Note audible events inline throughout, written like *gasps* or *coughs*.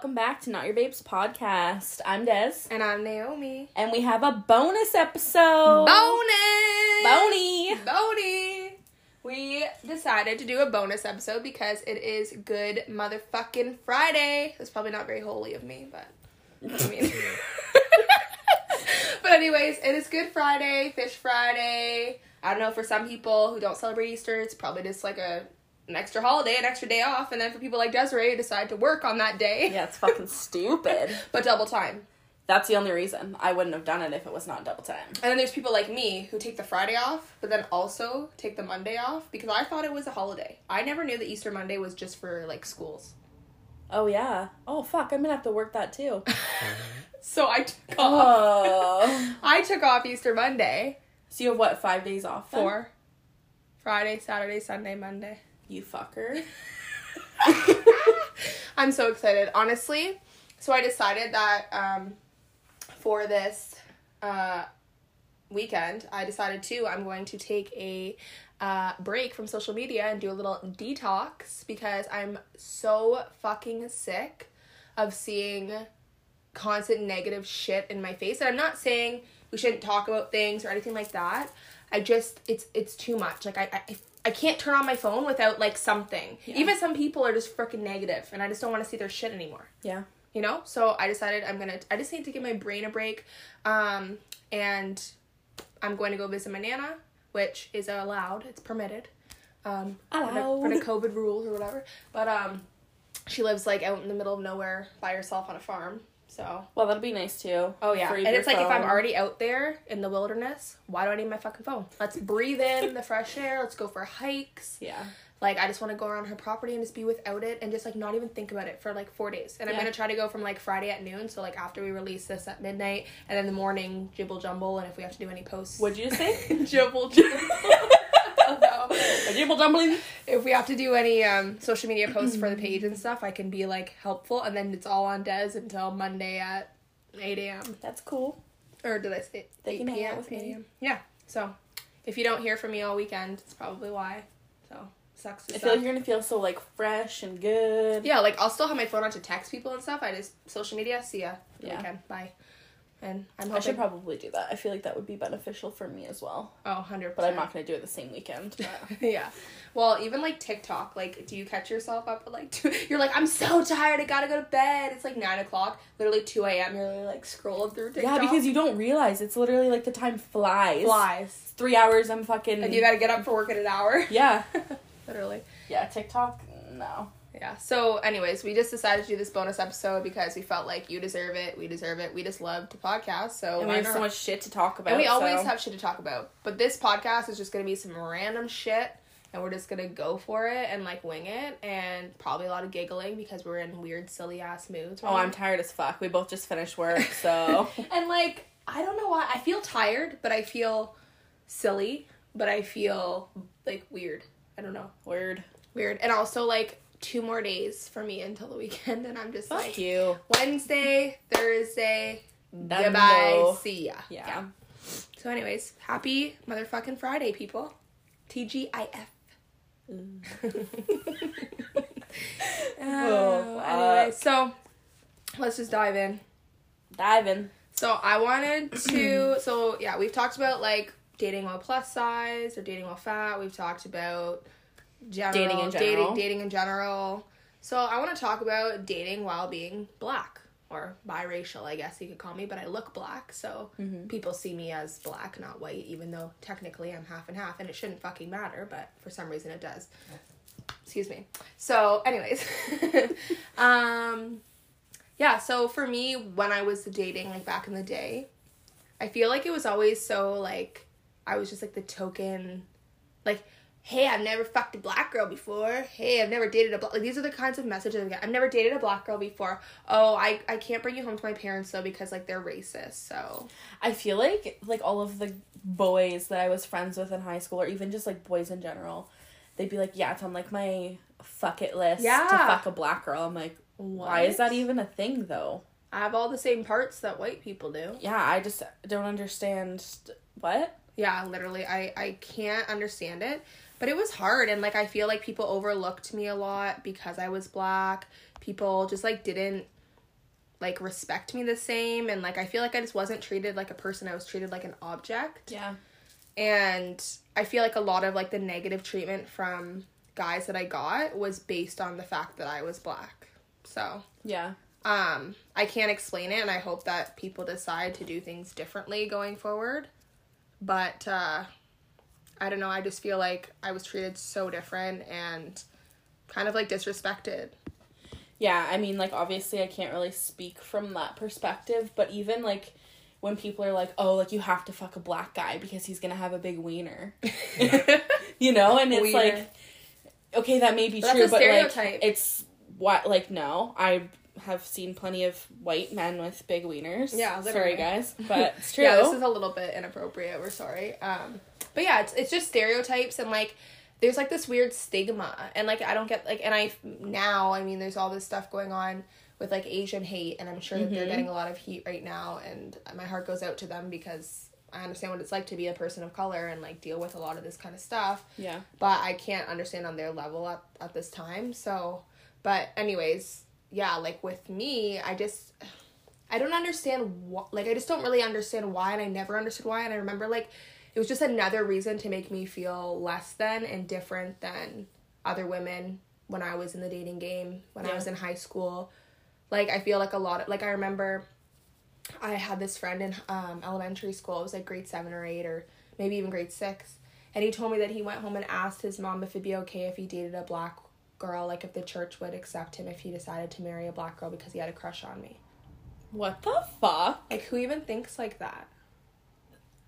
Welcome back to Not Your Babes podcast. I'm Des, And I'm Naomi. and we have a bonus episode. Bonus! Bony. Bony! We decided to do a bonus episode because it is Good Motherfucking Friday. It's probably not very holy of me, but I mean. *laughs* but, anyways, it is Good Friday, Fish Friday. I don't know, for some people who don't celebrate Easter, it's probably just like a an extra holiday, an extra day off, and then for people like Desiree, who decide to work on that day, Yeah, it's fucking *laughs* stupid. but double time. That's the only reason. I wouldn't have done it if it was not double time. And then there's people like me who take the Friday off, but then also take the Monday off because I thought it was a holiday. I never knew that Easter Monday was just for like schools. Oh yeah. Oh fuck, I'm gonna have to work that too. *laughs* So I took off. oh. *laughs* I took off Easter Monday So you have what, five days off? then? for Friday, Saturday, Sunday, Monday. You fucker. *laughs* *laughs* I'm so excited, honestly. So I decided that um, for this uh, weekend, I decided to I'm going to take a uh, break from social media and do a little detox because I'm so fucking sick of seeing constant negative shit in my face. And I'm not saying we shouldn't talk about things or anything like that. I just it's it's too much. Like I I, I can't turn on my phone without like something. Even some people are just freaking negative, and I just don't want to see their shit anymore. Yeah. you know? So i decided i'm gonna i just need to give my brain a break um and i'm going to go visit my nana which is allowed. It's permitted. Um for the, for the covid rules or whatever. But um she lives like out in the middle of nowhere by herself on a farm so Well, that'll be nice too. oh yeah Free and it's like if i'm already out there in the wilderness why do i need my fucking phone let's breathe in the fresh air let's go for hikes Yeah. like I just want to go around her property and just be without it and just like not even think about it for like four days. And I'm gonna try to go from like Friday at noon, so like after we release this at midnight, and then the morning jibble jumble. And if we have to do any posts, What'd you say? *laughs* jibble jumble. No. A jibble. If we have to do any um social media posts for the page and stuff, I can be like helpful, and then it's all on Des until Monday at eight a.m. That's cool. Or did I say They eight can hang p.m.? out with 8 me. a.m.? Yeah. So if you don't hear from me all weekend, it's probably why. So sucks. To I feel like you're gonna feel so like fresh and good. Yeah, like I'll still have my phone on to text people and stuff. I just social media. See ya. Yeah. Weekend. Bye. And I'm I should probably do that. I feel like that would be beneficial for me as well. oh, 100 But I'm not gonna do it the same weekend. *laughs* But yeah. Well, even like TikTok, like, do you catch yourself up at like two? *laughs* You're like, I'm so tired. I gotta go to bed. It's like nine o'clock. Literally two a.m. You're like scrolling through TikTok. yeah, because you don't realize it's literally like the time flies. flies, Three hours. I'm fucking. and you gotta get up for work in an hour. yeah. *laughs* Literally. Yeah. TikTok. No. Yeah. So, anyways, we just decided to do this bonus episode because we felt like you deserve it. We deserve it. We just love to podcast. So And we have so much shit to talk about. And we always have shit to talk about. But this podcast is just gonna be some random shit and we're just gonna go for it and like wing it and probably a lot of giggling because we're in weird silly ass moods. Oh, right I'm tired as fuck. We both just finished work, *laughs* so and like I don't know why I feel tired, but I feel silly, but I feel like weird. I don't know. weird. Weird. And also like two more days for me until the weekend *laughs* and I'm just Fuck like you. Wednesday, Thursday, Done goodbye, though. see ya. Yeah. So, anyways, happy motherfucking Friday, people. TGIF. Mm. *laughs* Oh, oh, anyway, so let's just dive in. Diving. So, I wanted to. *clears throat* so, yeah, we've talked about like dating while plus size or dating while fat. We've talked about general, Dating in general. Dating, dating in general. So, I want to talk about dating while being black or biracial, I guess you could call me, but I look black, so Mm-hmm. people see me as black, not white, even though technically I'm half and half, and it shouldn't fucking matter, but for some reason it does. Excuse me. So, anyways, *laughs* um, yeah. So for me, when I was dating, like back in the day, I feel like it was always so like I was just like the token, like. Hey, I've never fucked a black girl before. Hey, I've never dated a black. Like these are the kinds of messages I get. I've never dated a black girl before. Oh, I I can't bring you home to my parents though because like they're racist. So I feel like like all of the boys that I was friends with in high school, or even just like boys in general, they'd be like, "Yeah, it's on like my fuck it list Yeah. to fuck a black girl." I'm like, why is that even a thing though? I have all the same parts that white people do. Yeah, I just don't understand what. Yeah, literally, I I can't understand it. But it was hard, and like I feel like people overlooked me a lot because I was black. People just like didn't like respect me the same and like I feel like I just wasn't treated like a person. I was treated like an object. Yeah. And I feel like a lot of like the negative treatment from guys that I got was based on the fact that I was black. So, Yeah. um I can't explain it and I hope that people decide to do things differently going forward. But uh I don't know, I just feel like I was treated so different and kind of like disrespected. Yeah, I mean, like, obviously, I can't really speak from that perspective, but even, like, when people are like, oh, like, you have to fuck a black guy because he's gonna have a big wiener. *laughs* you know? And it's Wiener. like, okay, that may be That's true, but, like, it's what, like, no. I have seen plenty of white men with big wieners. Yeah, Sorry, guys, *laughs* but it's true. Yeah, this is a little bit inappropriate. We're sorry. Um, but yeah, it's it's just stereotypes and like there's like this weird stigma and like I don't get like and I now I mean there's all this stuff going on with like Asian hate and I'm sure that they're getting a lot of heat right now and my heart goes out to them because I understand what it's like to be a person of color and like deal with a lot of this kind of stuff yeah. but I can't understand on their level at, at this time. So, but anyways, yeah, like with me, I just I don't understand what like I just don't really understand why and I never understood why and I remember like it was just another reason to make me feel less than and different than other women when I was in the dating game, when I was in high school. Like I feel like a lot of like I remember I had this friend in um, elementary school. It was like grade seven or eight, or maybe even grade six. And he told me that he went home and asked his mom if it'd be okay if he dated a black girl, like if the church would accept him if he decided to marry a black girl because he had a crush on me. What the fuck? Like, who even thinks like that?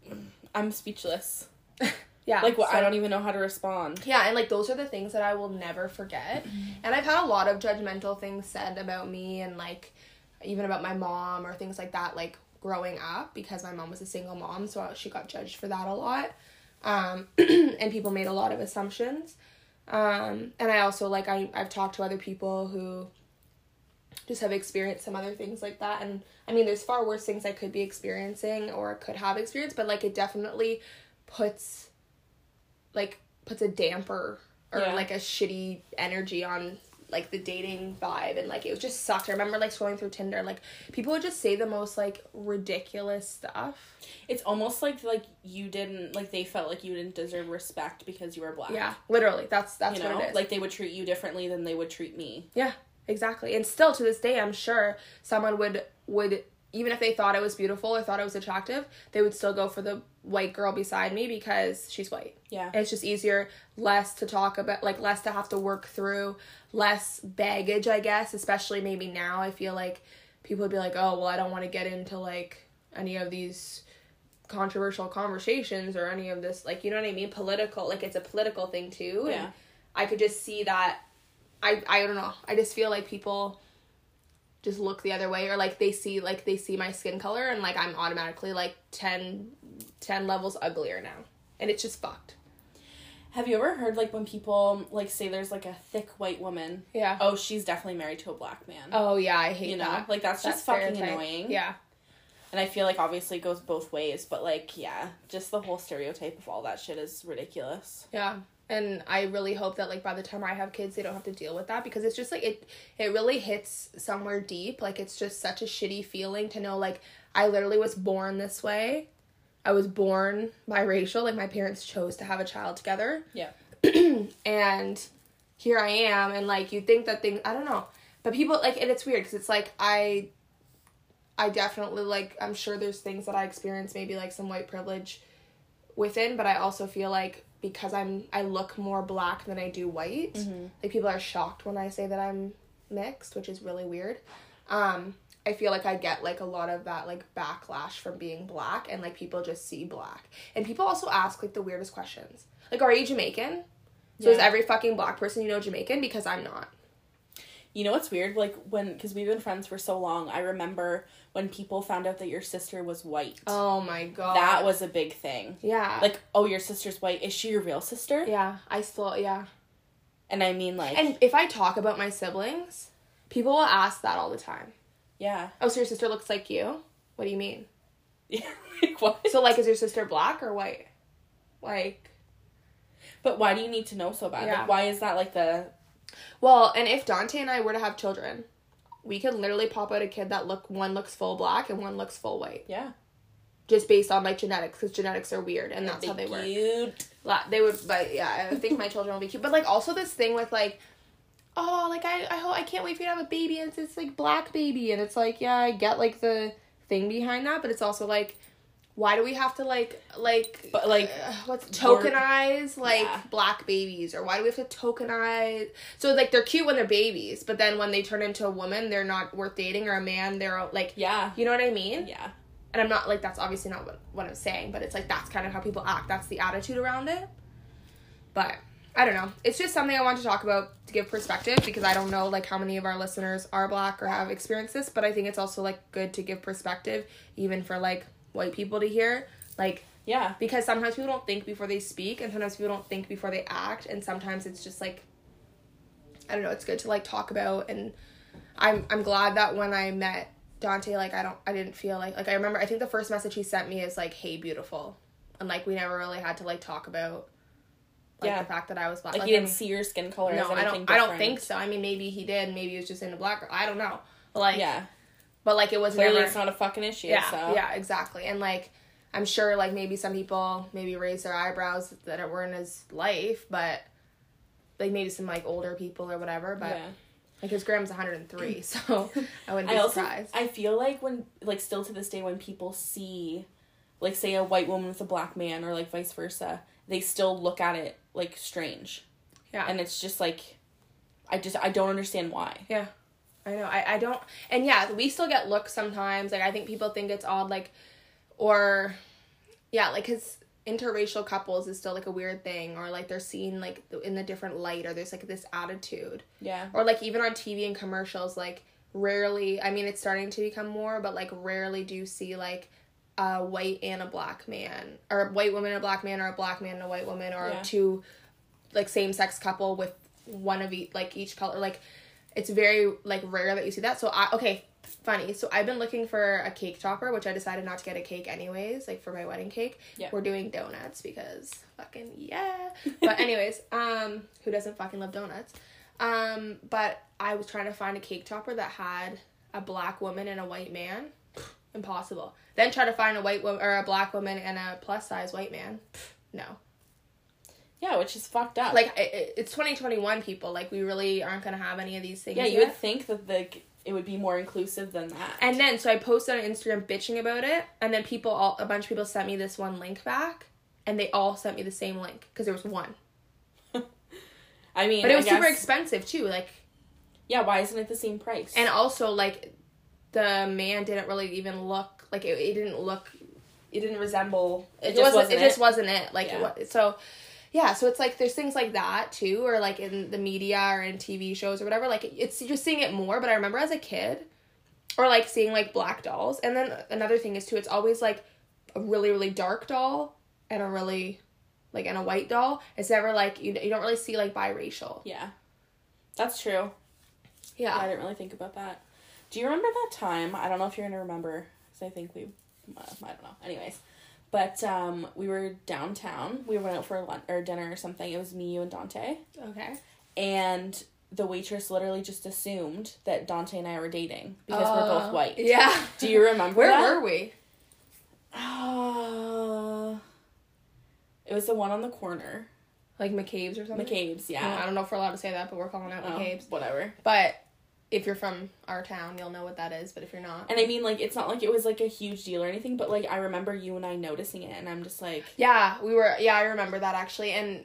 *clears throat* I'm speechless. *laughs* Yeah. Like, what? I don't even know how to respond. Yeah, and like those are the things that I will never forget. *clears throat* And I've had a lot of judgmental things said about me and like even about my mom or things like that like growing up because my mom was a single mom, so she got judged for that a lot. Um *clears throat* and people made a lot of assumptions. Um and I also like I I've talked to other people who just have experienced some other things like that and I mean there's far worse things I could be experiencing or could have experienced, but like it definitely puts like puts a damper or Yeah. like a shitty energy on like the dating vibe and like it was just sucked. I remember like scrolling through Tinder, like people would just say the most like ridiculous stuff. It's almost like like you didn't like they felt like you didn't deserve respect because you were black. Yeah, literally. That's that's you know, what it is. like they would treat you differently than they would treat me. Yeah, exactly. And still to this day, I'm sure someone would would even if they thought it was beautiful or thought it was attractive, they would still go for the white girl beside me because she's white. Yeah. It's just easier, less to talk about, like less to have to work through, less baggage, I guess. Especially maybe now, I feel like people would be like, "Oh, well, I don't want to get into like any of these controversial conversations or any of this, like you know what I mean, political. Like it's a political thing too." Yeah. And I could just see that. I I don't know. I just feel like people just look the other way or like they see like they see my skin color and like I'm automatically like 10 10 levels uglier now. And it's just fucked. Have you ever heard like when people like say there's like a thick white woman? Yeah. Oh, she's definitely married to a black man. Oh yeah, I hate you know, that. like that's That just fucking stereotype. annoying. Yeah. And I feel like obviously it goes both ways, but like yeah, just the whole stereotype of all that shit is ridiculous. Yeah. And I really hope that like by the time I have kids they don't have to deal with that because it's just like it it really hits somewhere deep. Like it's just such a shitty feeling to know like I literally was born this way. I was born biracial, like my parents chose to have a child together. Yeah. *clears throat* and here I am, and like you think that thing, I don't know, but people like, and it's weird because it's like I, I definitely like I'm sure there's things that I experience maybe like some white privilege within, but I also feel like because I'm I look more black than I do white, like people are shocked when I say that I'm mixed, which is really weird. Um, I feel like I get like a lot of that like backlash from being black and like people just see black. And people also ask like the weirdest questions. Like, are you Jamaican? So is every fucking black person you know Jamaican? Because I'm not. You know what's weird? Like when, because we've been friends for so long, I remember when people found out that your sister was white. Oh my god. that was a big thing. yeah. Like, oh, your sister's white. Is she your real sister? yeah, I still yeah. And I mean, like, And if I talk about my siblings, people will ask that all the time. yeah, Oh, so your sister looks like you? What do you mean? yeah. *laughs* like what? So like, is your sister black or white? Like, But why do you need to know so bad? Yeah. Like, why is that like the? Well, and if Dante and I were to have children, we could literally pop out a kid that look one looks full black and one looks full white, Yeah. just based on like genetics, because genetics are weird and that's how they work. cute. La- They would, but yeah, I think my children will be cute. But like also this thing with like, oh, like I I hope I can't wait for you to have a baby and it's this like black baby and it's like yeah I get like the thing behind that, but it's also like. Why do we have to like like But, like, uh, what's Or- tokenize like Yeah. black babies or why do we have to tokenize so like they're cute when they're babies but then when they turn into a woman they're not worth dating or a man they're like Yeah. you know what I mean Yeah. and I'm not like that's obviously not what, what I'm saying, but it's like that's kind of how people act. That's the attitude around it. But I don't know. It's just something I want to talk about to give perspective because I don't know like how many of our listeners are black or have experienced this, but I think it's also like good to give perspective even for like white people to hear. Like Yeah. because sometimes people don't think before they speak and sometimes people don't think before they act and sometimes it's just like I don't know, it's good to like talk about and I'm I'm glad that when I met Dante like I don't I didn't feel like like I remember I think the first message he sent me is like hey beautiful and like we never really had to like talk about like Yeah. the fact that I was black Like, like, you didn't mean- see your skin color as no I don't I don't think so I mean maybe he did maybe he was just into black girl I don't know like Yeah. But like it was Clearly, never it's not a fucking issue. yeah, so. yeah, exactly. And like, I'm sure like maybe some people maybe raise their eyebrows that it weren't his life, but like maybe some like older people or whatever. But Yeah. like his grandma's 103, *laughs* so I wouldn't be I also surprised. I feel like when like still to this day when people see like say a white woman with a black man or like vice versa, they still look at it like strange. yeah, And it's just like I just I don't understand why. yeah. I know. I, I don't. And yeah, we still get looks sometimes. Like I think people think it's odd. Like, or yeah, like his interracial couples is still like a weird thing, or like they're seen like in a different light, or there's like this attitude. Yeah. or like even on TV and commercials, like rarely. I mean, it's starting to become more, but like rarely do you see like a white and a black man, or a white woman and a black man, or a black man and a white woman, or Yeah. two like same sex couple with one of each like each color. Like it's very like rare that you see that. So I okay. Funny. So I've been looking for a cake topper, which I decided not to get a cake anyways, like for my wedding cake. Yeah. We're doing donuts because fucking yeah. But anyways, *laughs* um, who doesn't fucking love donuts? Um, but I was trying to find a cake topper that had a black woman and a white man. Impossible. Then try to find a white woman or a black woman and a plus size white man. No. Yeah, which is fucked up. Like it, it- it's 2021 people. Like we really aren't going to have any of these things. yeah, you yet. would think that the it would be more inclusive than that. And then so I posted on Instagram bitching about it, and then people all a bunch of people sent me this one link back, and they all sent me the same link because there was one, *laughs* I mean, but it was I super expensive too. Like Yeah, why isn't it the same price? and also like the man didn't really even look like it, it didn't look it didn't resemble it, just wasn't, wasn't it just wasn't it like Yeah. it was, so yeah so it's like there's things like that too or like in the media or in tv shows or whatever like it's you're seeing it more but i remember as a kid or like seeing like black dolls and then another thing is too it's always like a really really dark doll and a really like and a white doll it's never like you, you don't really see like biracial yeah, that's true. yeah, Yeah, I didn't really think about that. Do you remember that time? I don't know if you're gonna remember, because I think we, uh, I don't know. Anyways, but um, we were downtown. We went out for lunch or dinner or something. It was me, you, and Dante, okay and the waitress literally just assumed that Dante and I were dating because we're both Uh, white. yeah Do you remember? where that? were we Uh, it was the one on the corner, like mccabe's or something McCabe's. Yeah. I don't know if we're allowed to say that, but we're calling out Oh, McCabe's. whatever. But if you're from our town, you'll know what that is. But if you're not, And I mean, like, it's not like it was like a huge deal or anything, but like I remember you and I noticing it, and I'm just like, yeah, we were. Yeah, I remember that actually, and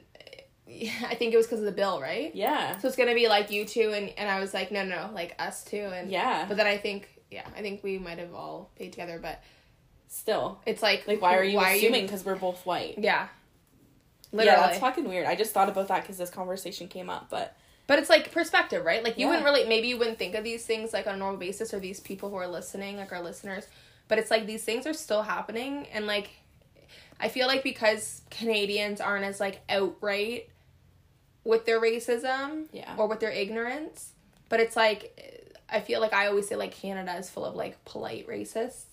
*laughs* I think it was because of the bill, right? yeah, So it's gonna be like you two, and and I was like, no, no, no, like us too, and yeah. But then I think, yeah, I think we might have all paid together, but Still, it's like, like, why are you why assuming? Because we're both white. yeah, literally. Yeah, that's fucking weird. I just thought about that because this conversation came up, but But it's like perspective, right? Like you Yeah. wouldn't really maybe you wouldn't think of these things like on a normal basis or these people who are listening, like our listeners. But it's like these things are still happening and like I feel like because Canadians aren't as like outright with their racism Yeah. or with their ignorance, but it's like I feel like I always say like Canada is full of like polite racists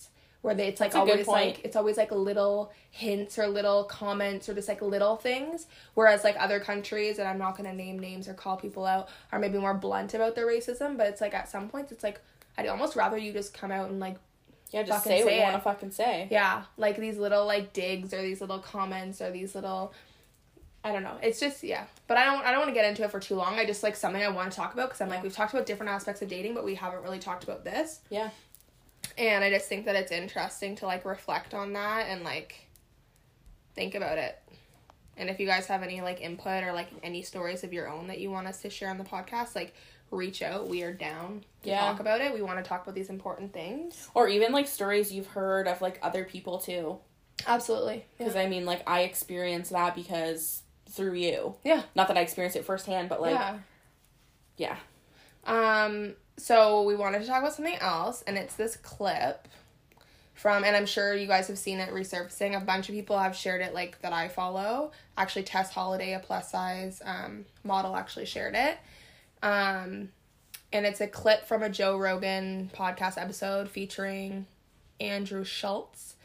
where they, it's like always like it's always like little hints or little comments or just like little things whereas like other countries and i'm not going to name names or call people out are maybe more blunt about their racism but it's like at some points it's like I'd almost rather you just come out and like Yeah, just Fucking say what you want to fucking say. yeah, like these little like digs or these little comments or these little I don't know. It's just yeah. But I don't I don't want to get into it for too long. I just like something I want to talk about because I'm like we've talked about different aspects of dating, but we haven't really talked about this. Yeah. And I just think that it's interesting to like reflect on that and like think about it. And if you guys have any like input or like any stories of your own that you want us to share on the podcast, like reach out. We are down to Yeah. talk about it. We want to talk about these important things. Or even like stories you've heard of like other people too. Absolutely. Because I mean, like I experienced that because through you. Yeah. Not that I experienced it firsthand, but like yeah. yeah. Um, so we wanted to talk about something else, and it's this clip from, and I'm sure you guys have seen it resurfacing. A bunch of people have shared it, like that I follow. Actually, Tess Holliday, a plus size um, model, actually shared it. Um, and it's a clip from a Joe Rogan podcast episode featuring Andrew Schulz.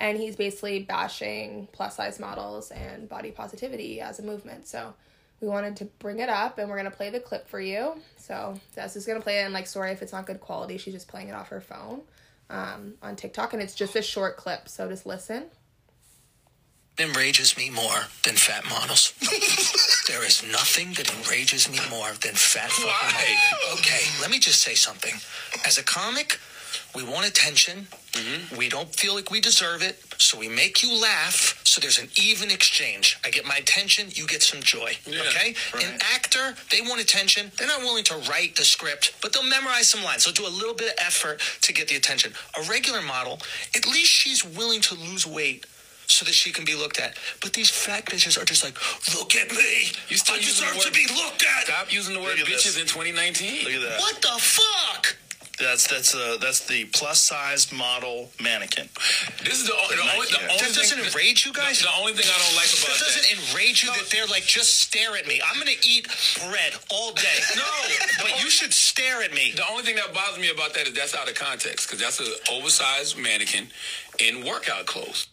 And he's basically bashing plus size models and body positivity as a movement. So we wanted to bring it up and we're gonna play the clip for you. So Des is gonna play it and like sorry if it's not good quality, she's just playing it off her phone um, on TikTok and it's just a short clip, so just listen. enrages me more than fat models. *laughs* there is nothing that enrages me more than fat fucking Why? Okay, let me just say something. As a comic, we want attention. We don't feel like we deserve it, so we make you laugh. So there's an even exchange. I get my attention, you get some joy. Yeah, okay? right. An actor, they want attention. They're not willing to write the script, but they'll memorize some lines. They'll do a little bit of effort to get the attention. A regular model, at least she's willing to lose weight so that she can be looked at. But these fat bitches are just like, look at me. You still I using the deserve to be looked at. Stop using the word bitches this. in 2019. Look at that. What the fuck? That's that's uh that's the plus size model mannequin. This is the, only- the only, the That only That doesn't thing, enrage you guys? The, the only thing I don't like about That about doesn't that. enrage you that they're like, just stare at me. I'm gonna eat bread all day. *laughs* No, but you should stare at me. The only thing that bothers me about that is that's out of context because that's an oversized mannequin in workout clothes.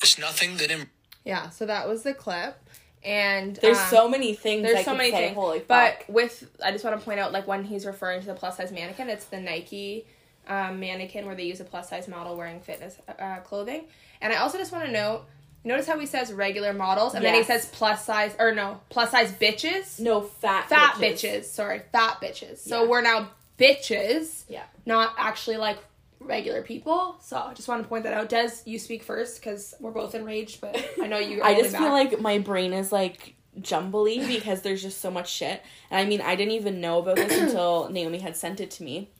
There's nothing that em- Yeah, so that was the clip. And There's um, so many things there's I so could many say. things. Holy fuck. but with I just want to point out like when he's referring to the plus size mannequin, it's the Nike um, mannequin where they use a plus size model wearing fitness uh, clothing. And I also just want to note, notice how he says regular models, and then he says plus size or no plus size bitches, no fat fat bitches. bitches. Sorry, fat bitches. So Yeah. we're now bitches, Yeah. not actually like regular people. So I just want to point that out. Des, you speak first because we're both enraged, but *laughs* I know you. I just feel like my brain is like jumbly because there's just so much shit. And I mean, I didn't even know about this *clears throat* until Naomi had sent it to me.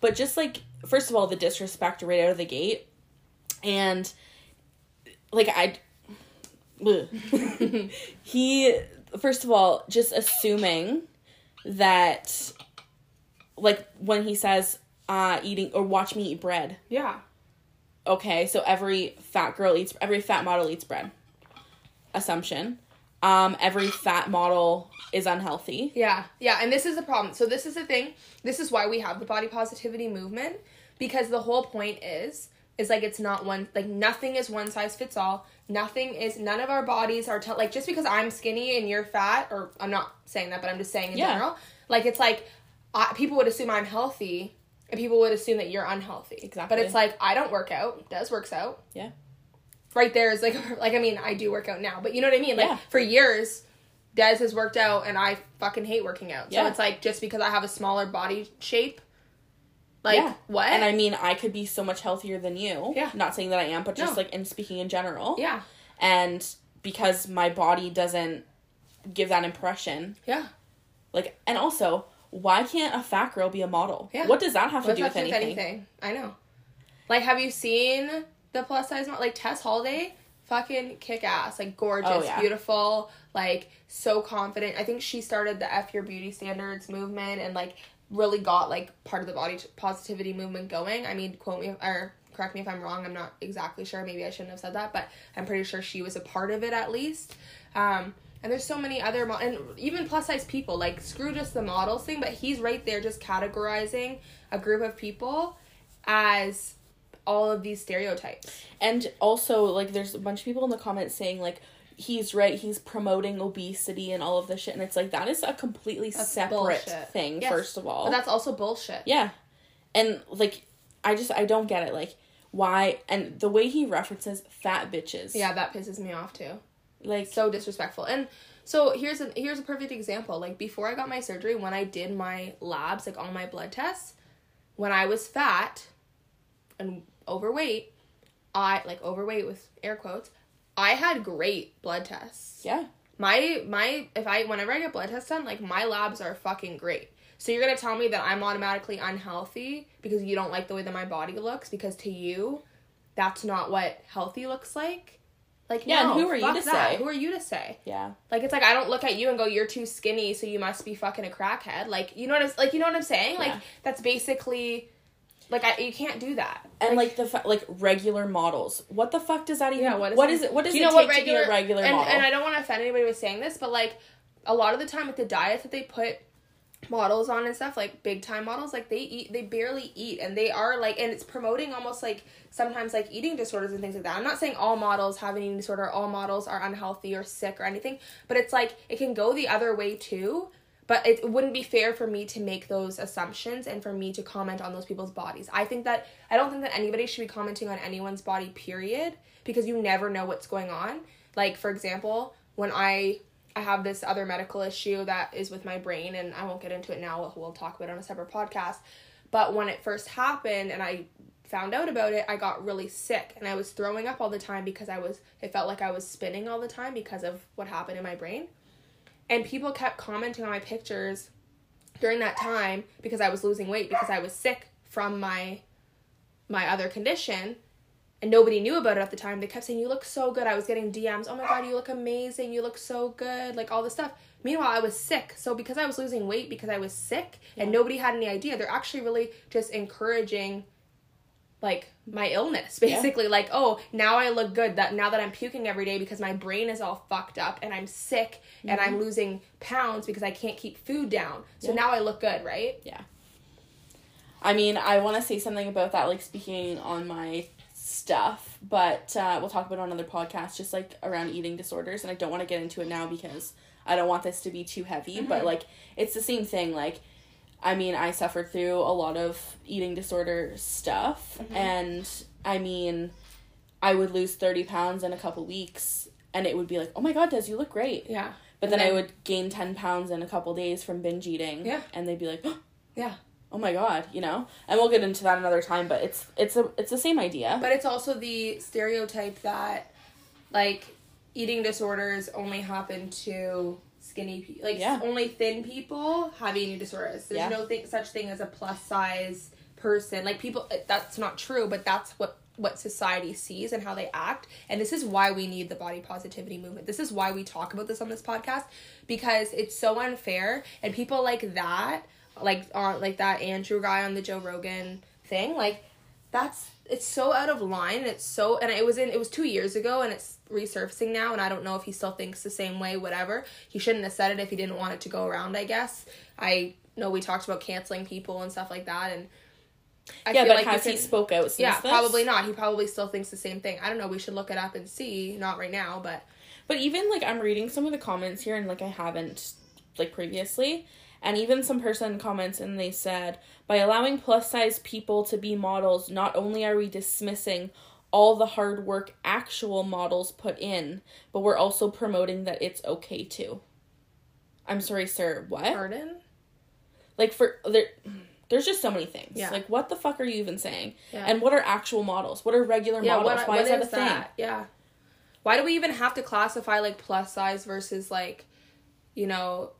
But just like, first of all, the disrespect right out of the gate. And like, I. *laughs* He, first of all, just assuming that, like, when he says, uh, eating or watch me eat bread. yeah. Okay, so every fat girl eats every fat model eats bread. Assumption. Um, every fat model is unhealthy. Yeah, yeah, and this is the problem. So this is the thing. This is why we have the body positivity movement because the whole point is is like it's not one like nothing is one size fits all. Nothing is none of our bodies are t- like just because I'm skinny and you're fat or I'm not saying that, but I'm just saying in Yeah. general. Like it's like I, people would assume I'm healthy and people would assume that you're unhealthy. Exactly. But it's like I don't work out. Des works out. Yeah. Right there is like *laughs* like I mean I do work out now, but you know what I mean. Like Yeah. for years, Des has worked out, and I fucking hate working out. Yeah. So it's like just because I have a smaller body shape, like yeah. what? And I mean, I could be so much healthier than you. Yeah. Not saying that I am, but just No. like in speaking in general. yeah, And because my body doesn't give that impression, yeah. like, and also, why can't a fat girl be a model? Yeah. What does that have to What do does with that do anything? I know. Like, have you seen the plus size model? Like Tess Holliday, fucking kick ass, like gorgeous, Oh, yeah. beautiful, like so confident. I think she started the F Your Beauty Standards movement and like really got like part of the body positivity movement going. I mean, quote me or correct me if I'm wrong. I'm not exactly sure. Maybe I shouldn't have said that, but I'm pretty sure she was a part of it at least. Um, and there's so many other mo- and even plus size people like screw just the models thing, but he's right there just categorizing a group of people as all of these stereotypes. And also, like, there's a bunch of people in the comments saying, like, he's right, he's promoting obesity and all of this shit. And it's like, that is a completely That's separate bullshit. thing, Yes, first of all. But that's also bullshit. yeah. and like I just I don't get it like why and the way he references fat bitches. Yeah, that pisses me off too. Like so disrespectful. And so here's a here's a perfect example. Like before I got my surgery, when I did my labs, like all my blood tests, when I was fat and overweight, I like overweight with air quotes, I had great blood tests. yeah. My my if I whenever I get blood tests done, like my labs are fucking great. So you're gonna tell me that I'm automatically unhealthy because you don't like the way that my body looks because to you, that's not what healthy looks like. Like Yeah, and no, who are you to that. say? Who are you to say? Yeah. Like it's like I don't look at you and go, "You're too skinny, so you must be fucking a crackhead." Like you know what I'm like you know what I'm saying? Like Yeah. that's basically like I, you can't do that. And like, the like regular models. What the fuck does that even Yeah, what is, what is it what does Do it know take what to be a regular and, model? And I don't want to offend anybody with saying this, but like a lot of the time with the diets that they put models on and stuff, like big time models, like they eat they barely eat and they are like and it's promoting almost like sometimes like eating disorders and things like that. I'm not saying all models have an eating disorder, all models are unhealthy or sick or anything, but it's like it can go the other way too. But it wouldn't be fair for me to make those assumptions and for me to comment on those people's bodies. I think that I don't think that anybody should be commenting on anyone's body, period, because you never know what's going on. Like for example, when I I have this other medical issue that is with my brain, and I won't get into it now. We'll talk about it on a separate podcast. But when it first happened, and I found out about it, I got really sick, and I was throwing up all the time because I was. It felt like I was spinning all the time because of what happened in my brain, and people kept commenting on my pictures during that time because I was losing weight because I was sick from my my other condition and nobody knew about it at the time. They kept saying, You look so good. I was getting DMs, Oh my god, you look amazing. You look so good. Like all this stuff. Meanwhile, I was sick. So because I was losing weight because I was sick and nobody had any idea, they're actually really just encouraging like my illness basically like oh now i look good that now that i'm puking every day because my brain is all fucked up and i'm sick and i'm mm-hmm. losing pounds because i can't keep food down so Yeah. now i look good right Yeah. I mean, I want to say something about that, like speaking on my stuff, but uh, we'll talk about it on another podcast, just like around eating disorders. And I don't want to get into it now because I don't want this to be too heavy, but like it's the same thing. Like, I mean, I suffered through a lot of eating disorder stuff, and I mean, I would lose 30 pounds in a couple weeks, and it would be like, oh my god, Des, you look great. yeah But then I would gain 10 pounds in a couple days from binge eating. Yeah. And they'd be like, *gasps* yeah oh my god you know and we'll get into that another time but it's it's a it's the same idea But it's also the stereotype that like eating disorders only happen to skinny people. Like Yeah. only thin people have eating disorders. There's Yeah. no thing, such thing as a plus size person. Like people that's not true, but that's what what society sees and how they act. And this is why we need the body positivity movement. This is why we talk about this on this podcast because it's so unfair and people like that, like on like that Andrew guy on the Joe Rogan thing, like that's it's so out of line. And it's so and it was in it was two years ago and it's resurfacing now and i don't know if he still thinks the same way whatever. He shouldn't have said it if he didn't want it to go around i guess. I know we talked about canceling people and stuff like that and I yeah feel but like has he spoke out since yeah this? probably not. He probably still thinks the same thing. I don't know. We should look it up and see. Not right now but but even like i'm reading some of the comments here and like i haven't like previously and even some person comments and they said by allowing plus size people to be models not only are we dismissing all the hard work actual models put in but we're also promoting that it's okay too. I'm sorry sir what? Pardon? Like for there there's just so many things. Yeah. like what the fuck are you even saying? Yeah. and what are actual models? What are regular yeah models? what, why what is that a thing? that? Yeah. Why do we even have to classify like plus size versus like you know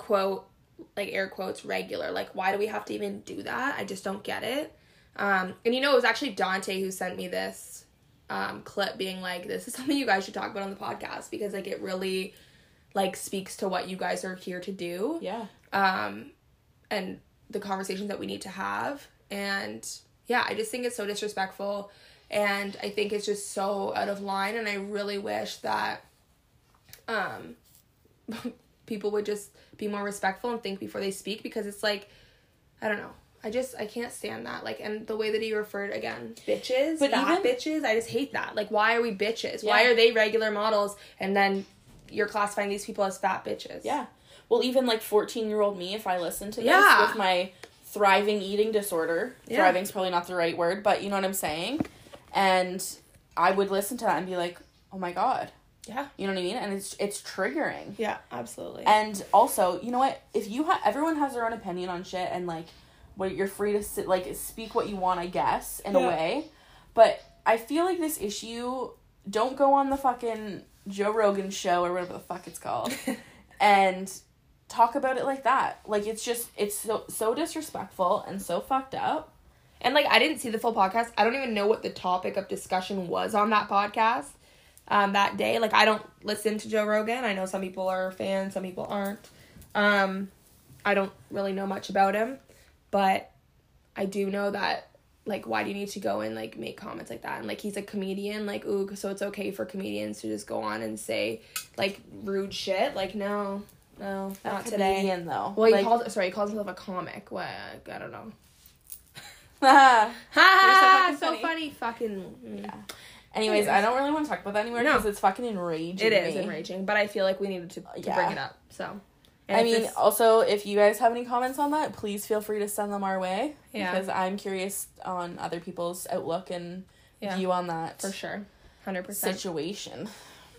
quote like air quotes regular. Like why do we have to even do that? I just don't get it. Um and you know it was actually dante who sent me this um clip being like this is *laughs* something you guys should talk about on the podcast because like it really like speaks to what you guys are here to do. Yeah. Um, and the conversations that we need to have. And yeah, I just think it's so disrespectful, and I think it's just so out of line. And I really wish that um, *laughs* people would just be more respectful and think before they speak because it's like I don't know. I just I can't stand that. Like and the way that he referred again, bitches, But fat even- bitches. I just hate that. Like why are we bitches? Why are they regular models and then you're classifying these people as fat bitches? yeah well even like 14 year old me if i listen to this Yeah. with my thriving eating disorder. Yeah. Thriving's probably not the right word, but you know what I'm saying? And I would listen to that and be like, "Oh my god." Yeah. You know what I mean? And it's it's triggering. Yeah, absolutely. And also, you know what? If you have everyone has their own opinion on shit and like what you're free to sit like speak what you want, I guess, in a way. But I feel like this issue don't go on the fucking Joe Rogan show or whatever the fuck it's called *laughs* and talk about it like that. Like it's just it's so so disrespectful and so fucked up. And like I didn't see the full podcast. I don't even know what the topic of discussion was on that podcast um, that day. Like I don't listen to Joe Rogan. I know some people are fans, some people aren't. Um, I don't really know much about him, but I do know that like why do you need to go and like make comments like that? And like he's a comedian, like ooh, so it's okay for comedians to just go on and say like rude shit. Like no, no, not today. Comedian, though. Well, he like, calls sorry, he calls himself a comic. What I don't know. yeah. *laughs* Ha You're so *laughs* so funny. Fucking. mm. Anyways, I don't really want to talk about that anymore No. because it's fucking enraging. It is me. enraging, but I feel like we needed to, to Yeah. bring it up. So. And I mean, this- also, if you guys have any comments on that, please feel free to send them our way. Yeah. Because I'm curious on other people's outlook and Yeah. view on that for sure, hundred percent. situation.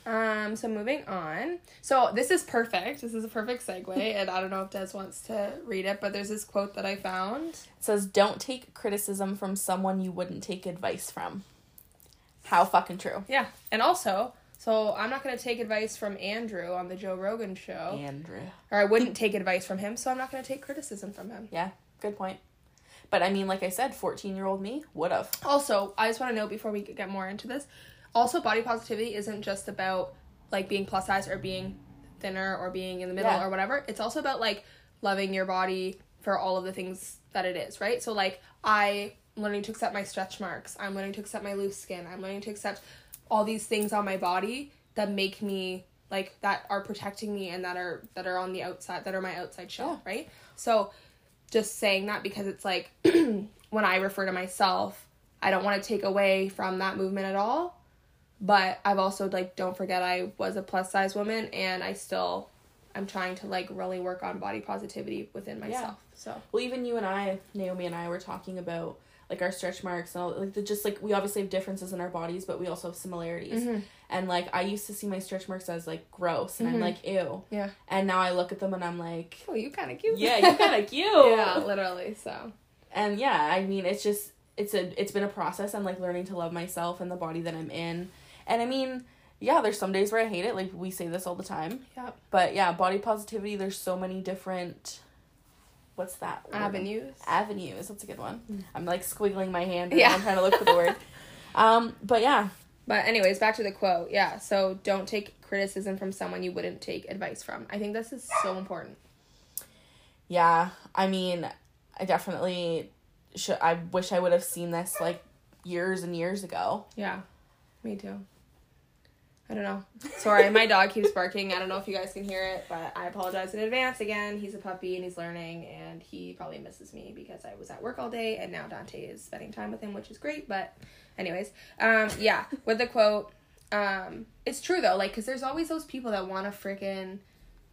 Um. So moving on. So this is perfect. This is a perfect segue, *laughs* and I don't know if Des wants to read it, but there's this quote that I found. It says, "Don't take criticism from someone you wouldn't take advice from." How fucking true, Yeah, and also, so I'm not gonna take advice from Andrew on the Joe Rogan show, Andrew. or I wouldn't take advice from him, so I'm not gonna take criticism from him. Yeah, good point. But I mean, like I said, fourteen-year-old me would have. Also, I just want to note before we get more into this. Also, body positivity isn't just about like being plus size or being thinner or being in the middle Yeah. or whatever. It's also about like loving your body for all of the things that it is, right? So like I learning to accept my stretch marks. I'm learning to accept my loose skin. I'm learning to accept all these things on my body that make me like that are protecting me and that are that are on the outside that are my outside shell, right? So just saying that because it's like *clears throat* when I refer to myself, I don't want to take away from that movement at all. But I've also like don't forget I was a plus size woman and I still I'm trying to like really work on body positivity within myself. So Well, even you and I, Naomi and I, were talking about like our stretch marks and all like the just like we obviously have differences in our bodies, but we also have similarities. Mm-hmm. And like I used to see my stretch marks as like gross, and I'm like ew. yeah. And now I look at them and I'm like, Oh, you kind of cute. yeah, you kind of *laughs* cute. yeah, literally. So And yeah, I mean, it's just it's a it's been a process. I'm like learning to love myself and the body that I'm in. And I mean, yeah, there's some days where I hate it. Like we say this all the time. yeah, But yeah, body positivity. There's so many different. What's that? word? avenues. Avenues. That's a good one. I'm like squiggling my hand. Mm. Yeah. Yeah. I'm trying to look for the word. *laughs* Um, but yeah, But anyways, back to the quote. Yeah, so don't take criticism from someone you wouldn't take advice from. I think this is so important. yeah. I mean, I definitely should. I wish I would have seen this like years and years ago. Yeah, me too. I don't know. Sorry, my dog keeps barking. I don't know if you guys can hear it, but I apologize in advance again. He's a puppy and he's learning, and he probably misses me because I was at work all day, and now Dante is spending time with him, which is great. But, anyways, um, yeah, with the quote, um, it's true though, like, because there's always those people that want to freaking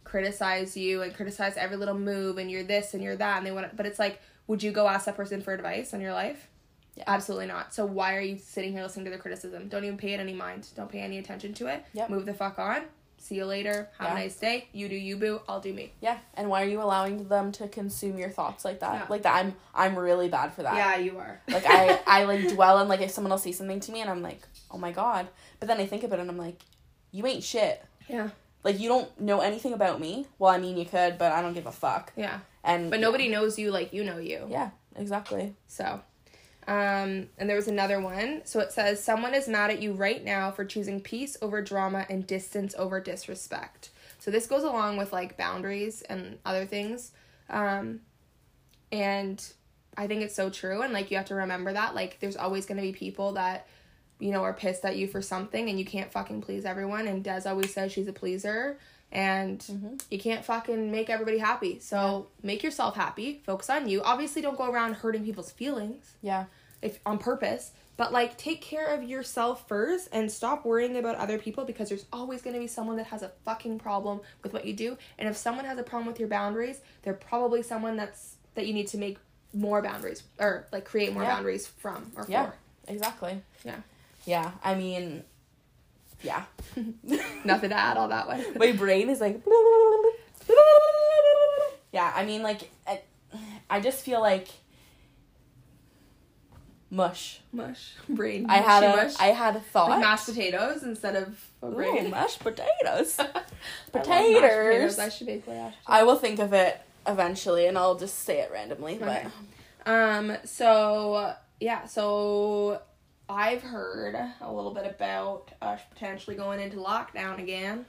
criticize you and criticize every little move, and you're this and you're that, and they want but it's like, would you go ask that person for advice on your life? Absolutely not. So why are you sitting here listening to the criticism? Don't even pay it any mind. Don't pay any attention to it. Yep. Move the fuck on. See you later. Have Yeah. a nice day. You do you boo. I'll do me. Yeah, and why are you allowing them to consume your thoughts like that? Yeah. Like that, I'm I'm really bad for that. Yeah, you are. Like I *laughs* I like dwell on like if someone else says something to me and I'm like, oh my god. But then I think about it and I'm like, you ain't shit. Yeah. Like you don't know anything about me. Well, I mean you could, but I don't give a fuck. Yeah. And But nobody knows you like you know you. Yeah, exactly. So, um, and there was another one. So it says, Someone is mad at you right now for choosing peace over drama and distance over disrespect. So this goes along with like boundaries and other things. Um, and I think it's so true. And like, you have to remember that. Like, there's always going to be people that, you know, are pissed at you for something and you can't fucking please everyone. And Des always says she's a pleaser and you can't fucking make everybody happy. So make yourself happy, focus on you. Obviously, don't go around hurting people's feelings Yeah. If on purpose but like take care of yourself first and stop worrying about other people because there's always going to be someone that has a fucking problem with what you do and if someone has a problem with your boundaries they're probably someone that's that you need to make more boundaries or like create more Yeah. boundaries from or Yeah. for. Exactly. Yeah. Yeah. I mean, yeah. *laughs* Nothing to add all that way. My brain is like. *laughs* Yeah, I mean, like, I, I just feel like mush. mush *laughs* brain. I had a, mush. I had a thought. like mashed potatoes instead of a Ooh, brain. *laughs* mashed potatoes. I mashed Potatoes. I should make one. I will think of it eventually, and I'll just say it randomly. Okay. But Um. So yeah. So I've heard a little bit about us potentially going into lockdown again.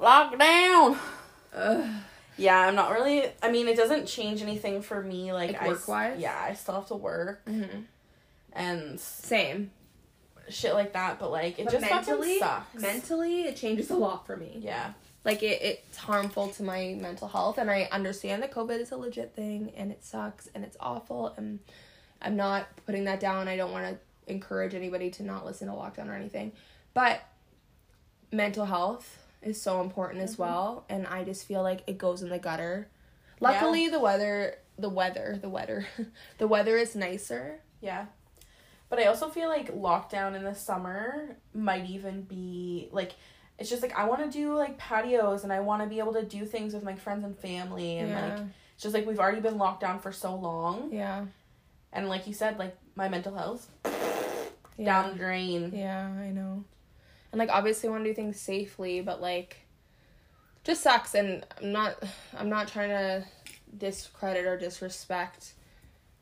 lockdown. Ugh. Yeah, I'm not really. I mean, it doesn't change anything for me. Like, Like work-wise? Yeah, I still have to work Mhm. And Same. shit like that. But like, it But just mentally, fucking sucks. mentally, it changes a lot for me. yeah. Like it, it's harmful to my mental health, and I understand that COVID is a legit thing, and it sucks, and it's awful, and I'm not putting that down. I don't want to encourage anybody to not listen to lockdown or anything, but mental health is so important as mm-hmm. well, and I just feel like it goes in the gutter. Luckily, the weather, the weather, the weather, *laughs* the weather is nicer. Yeah. But I also feel like lockdown in the summer might even be like it's just like I want to do like patios and I want to be able to do things with my friends and family and Yeah. like it's just like we've already been locked down for so long Yeah, and like you said like my mental health yeah. down the drain. Yeah, I know. And like obviously I want to do things safely, but like just sucks and I'm not I'm not trying to discredit or disrespect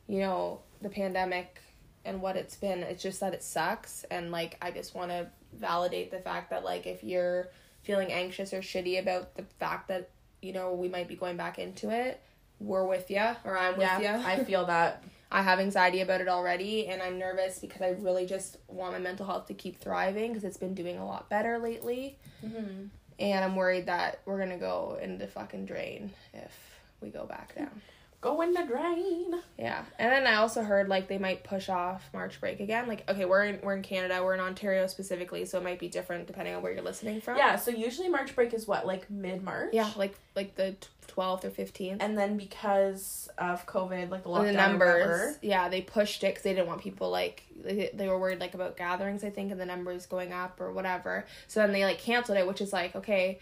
you know the pandemic and what it's been. It's just that it sucks and like I just want to validate the fact that like if you're feeling anxious or shitty about the fact that you know we might be going back into it, we're with you or I'm with you. I feel that. *laughs* I have anxiety about it already, and I'm nervous because I really just want my mental health to keep thriving because it's been doing a lot better lately. Mm-hmm. And I'm worried that we're gonna go into fucking drain if we go back down. Go in the drain. Yeah, and then I also heard like they might push off March break again. Like, okay, we're in we're in Canada, we're in Ontario specifically, so it might be different depending on where you're listening from. Yeah, so usually March break is what like mid March. yeah, like like the twelfth or fifteenth. And then because of COVID, like the lockdown, the numbers whatever, yeah they pushed it because they didn't want people like they, they were worried like about gatherings i think and the numbers going up or whatever so then they like canceled it which is like okay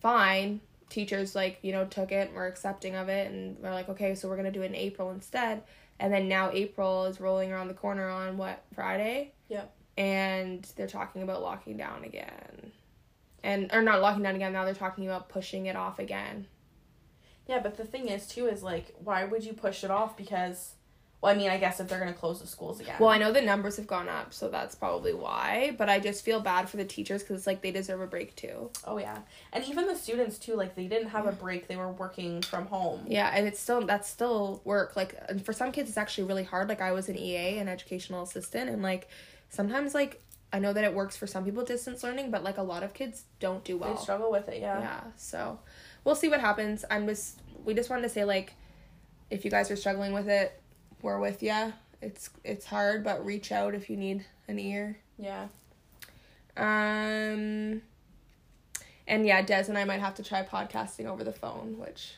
fine teachers like you know took it and were accepting of it and we're like okay so we're gonna do it in april instead and then now april is rolling around the corner on what friday Yep. and they're talking about locking down again and or not locking down again now they're talking about pushing it off again Yeah, but the thing is too is like, why would you push it off? Because, well, I mean, I guess if they're gonna close the schools again. Well, I know the numbers have gone up, so that's probably why. But I just feel bad for the teachers because it's like they deserve a break too. oh yeah, and even the students too. Like they didn't have a break; they were working from home. Yeah, and it's still that's still work. Like, and for some kids, it's actually really hard. Like I was an EA, an educational assistant, and like sometimes like I know that it works for some people distance learning, but like a lot of kids don't do well. They struggle with it. Yeah. Yeah, so we'll see what happens. I'm just we just wanted to say like if you guys are struggling with it, we're with you. It's it's hard, but reach out if you need an ear. Yeah. Um, and yeah, Des and I might have to try podcasting over the phone, which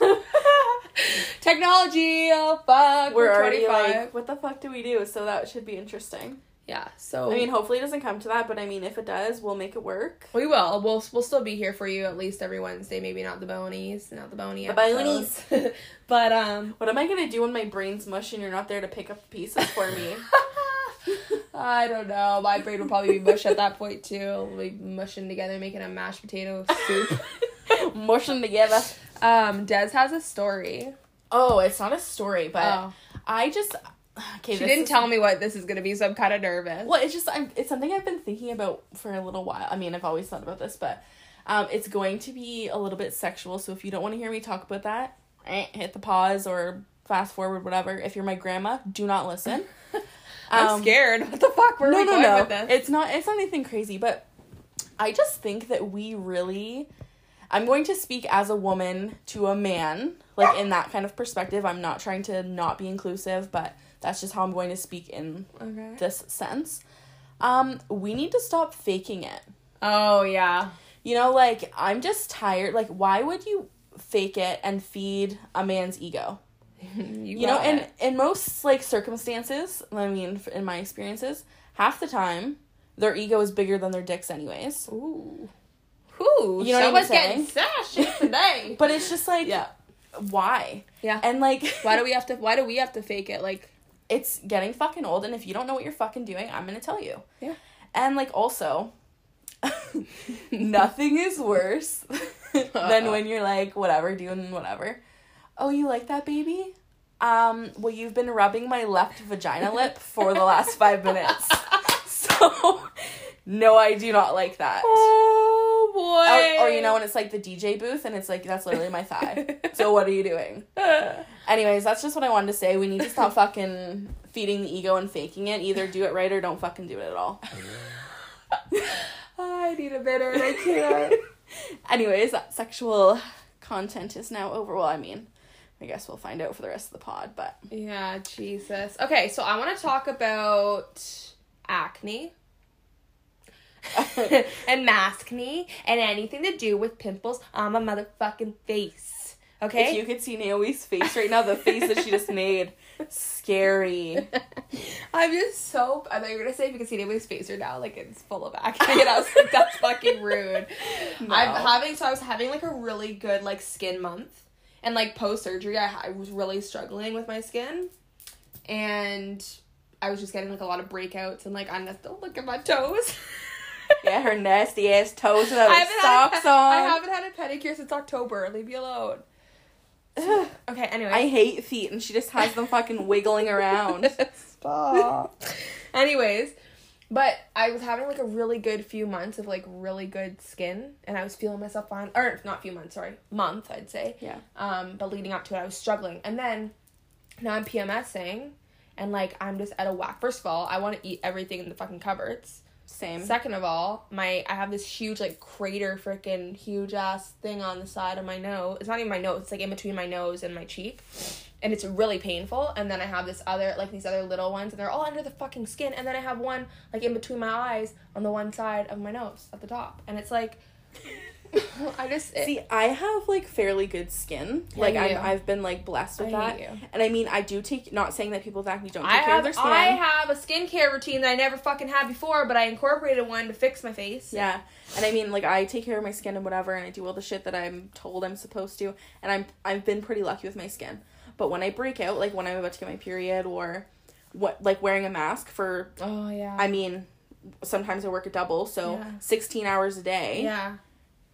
*laughs* *laughs* technology. Oh fuck, We're already 25. like, what the fuck do we do? So that should be interesting. Yeah. So I mean, hopefully it doesn't come to that, but I mean, if it does, we'll make it work. we will. We'll we'll still be here for you at least every Wednesday. Maybe not the bonies, not the bony The episodes. *laughs* but um, What am I gonna do when my brain's mush and you're not there to pick up the pieces for me? *laughs* I don't know. My brain will probably be mush at that point too. We'll be mushing together, making a mashed potato soup. *laughs* Mushing together. um, Des has a story. Oh, it's not a story, but Oh. I just okay. She didn't is- tell me what this is gonna be, so I'm kind of nervous. Well, it's just I'm, it's something I've been thinking about for a little while. I mean, I've always thought about this, but um, it's going to be a little bit sexual. So if you don't want to hear me talk about that, eh, hit the pause or fast forward, whatever. If you're my grandma, do not listen. *laughs* I'm Um, scared. What the fuck? Where are no, we no, no. with this? It's not. It's not anything crazy, but I just think that we really. I'm going to speak as a woman to a man, like in that kind of perspective. I'm not trying to not be inclusive, but that's just how I'm going to speak in okay. this sense. Um, we need to stop faking it. Oh yeah. You know, like I'm just tired. Like, why would you fake it and feed a man's ego? *laughs* You, you know, and it. in most like circumstances, I mean, in my experiences, half the time their ego is bigger than their dicks, anyways. Ooh. Ooh, You know what I'm someone's getting saying? sassy today. *laughs* But it's just like, Yeah. why? Yeah. And like, why do *laughs* we have to? Why do we have to fake it? Like, it's getting fucking old, and if you don't know what you're fucking doing, I'm gonna tell you. Yeah. And like, also, *laughs* nothing is worse *laughs* than when you're like, whatever, doing whatever. Oh, you like that, baby? Um, well, you've been rubbing my left vagina lip for the last five minutes. *laughs* So, no, I do not like that. Oh boy. Or, or you know when it's like the DJ booth and it's like that's literally my thigh. *laughs* so what are you doing? Anyways, that's just what I wanted to say. We need to stop *laughs* fucking feeding the ego and faking it. Either do it right or don't fucking do it at all. *laughs* I need a bitter. and I can't. Anyways, that sexual content is now over. Well, I mean, I guess we'll find out for the rest of the pod, but yeah, Jesus. Okay, so I want to talk about acne. *laughs* and maskne and anything to do with pimples on my motherfucking face. Okay? if you could see Naomi's face right now, the face that she just made, scary. *laughs* I'm just so. I thought you were gonna say if you can see Naomi's face right now, like it's full of acne, *laughs* and I was like, that's fucking rude. I'm having so I was having like a really good like skin month, and like post surgery, I, I was really struggling with my skin, and I was just getting like a lot of breakouts and like I don't look at my toes. *laughs* Yeah, her nasty ass toes without socks had on. I haven't had a pedicure since October. Leave me alone. *sighs* okay. Anyway. I hate feet, and she just has them fucking wiggling around. *laughs* Stop. *laughs* Anyways, but I was having like a really good few months of like really good skin, and I was feeling myself fine. Or not few months, sorry, month I'd say. Yeah. Um, but leading up to it, I was struggling, and then now I'm PMSing, and like I'm just at a whack. First of all, I want to eat everything in the fucking cupboards. Same. Second of all, my I have this huge like crater freaking huge ass thing on the side of my nose. It's not even my nose, it's like in between my nose and my cheek. And it's really painful. And then I have this other like these other little ones and they're all under the fucking skin. And then I have one like in between my eyes on the one side of my nose at the top. And it's like *laughs* I just it- See, I have like fairly good skin. like I'm, I've been like blessed with I that. And I mean, I do take. Not saying that people with acne don't take I care have of their skin. I have a skincare routine that I never fucking had before, but I incorporated one to fix my face. Yeah, and I mean, like I take care of my skin and whatever, and I do all the shit that I'm told I'm supposed to, and I'm I've been pretty lucky with my skin. But when I break out, like when I'm about to get my period, or what, like wearing a mask for, Oh yeah. I mean, sometimes I work a double, so Yeah. 16 hours a day. yeah.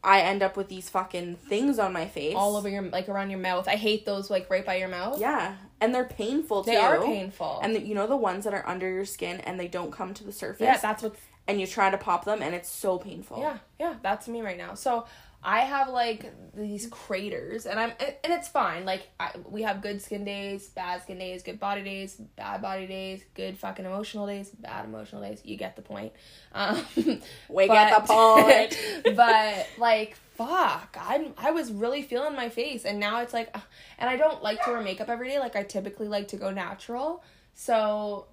I end up with these fucking things on my face. all over your like around your mouth. I hate those like right by your mouth. Yeah, and they're painful too. They are painful. And the, you know the ones that are under your skin and they don't come to the surface. yeah, that's what's and you try to pop them and it's so painful. yeah, yeah, that's me right now. So I have like these craters and I'm and it's fine. Like I, we have good skin days, bad skin days, good body days, bad body days, good fucking emotional days, bad emotional days. You get the point. Um, *laughs* We get the point. *laughs* but like fuck, I'm I was really feeling my face and now it's like uh, and I don't like to wear makeup every day like I typically like to go natural. So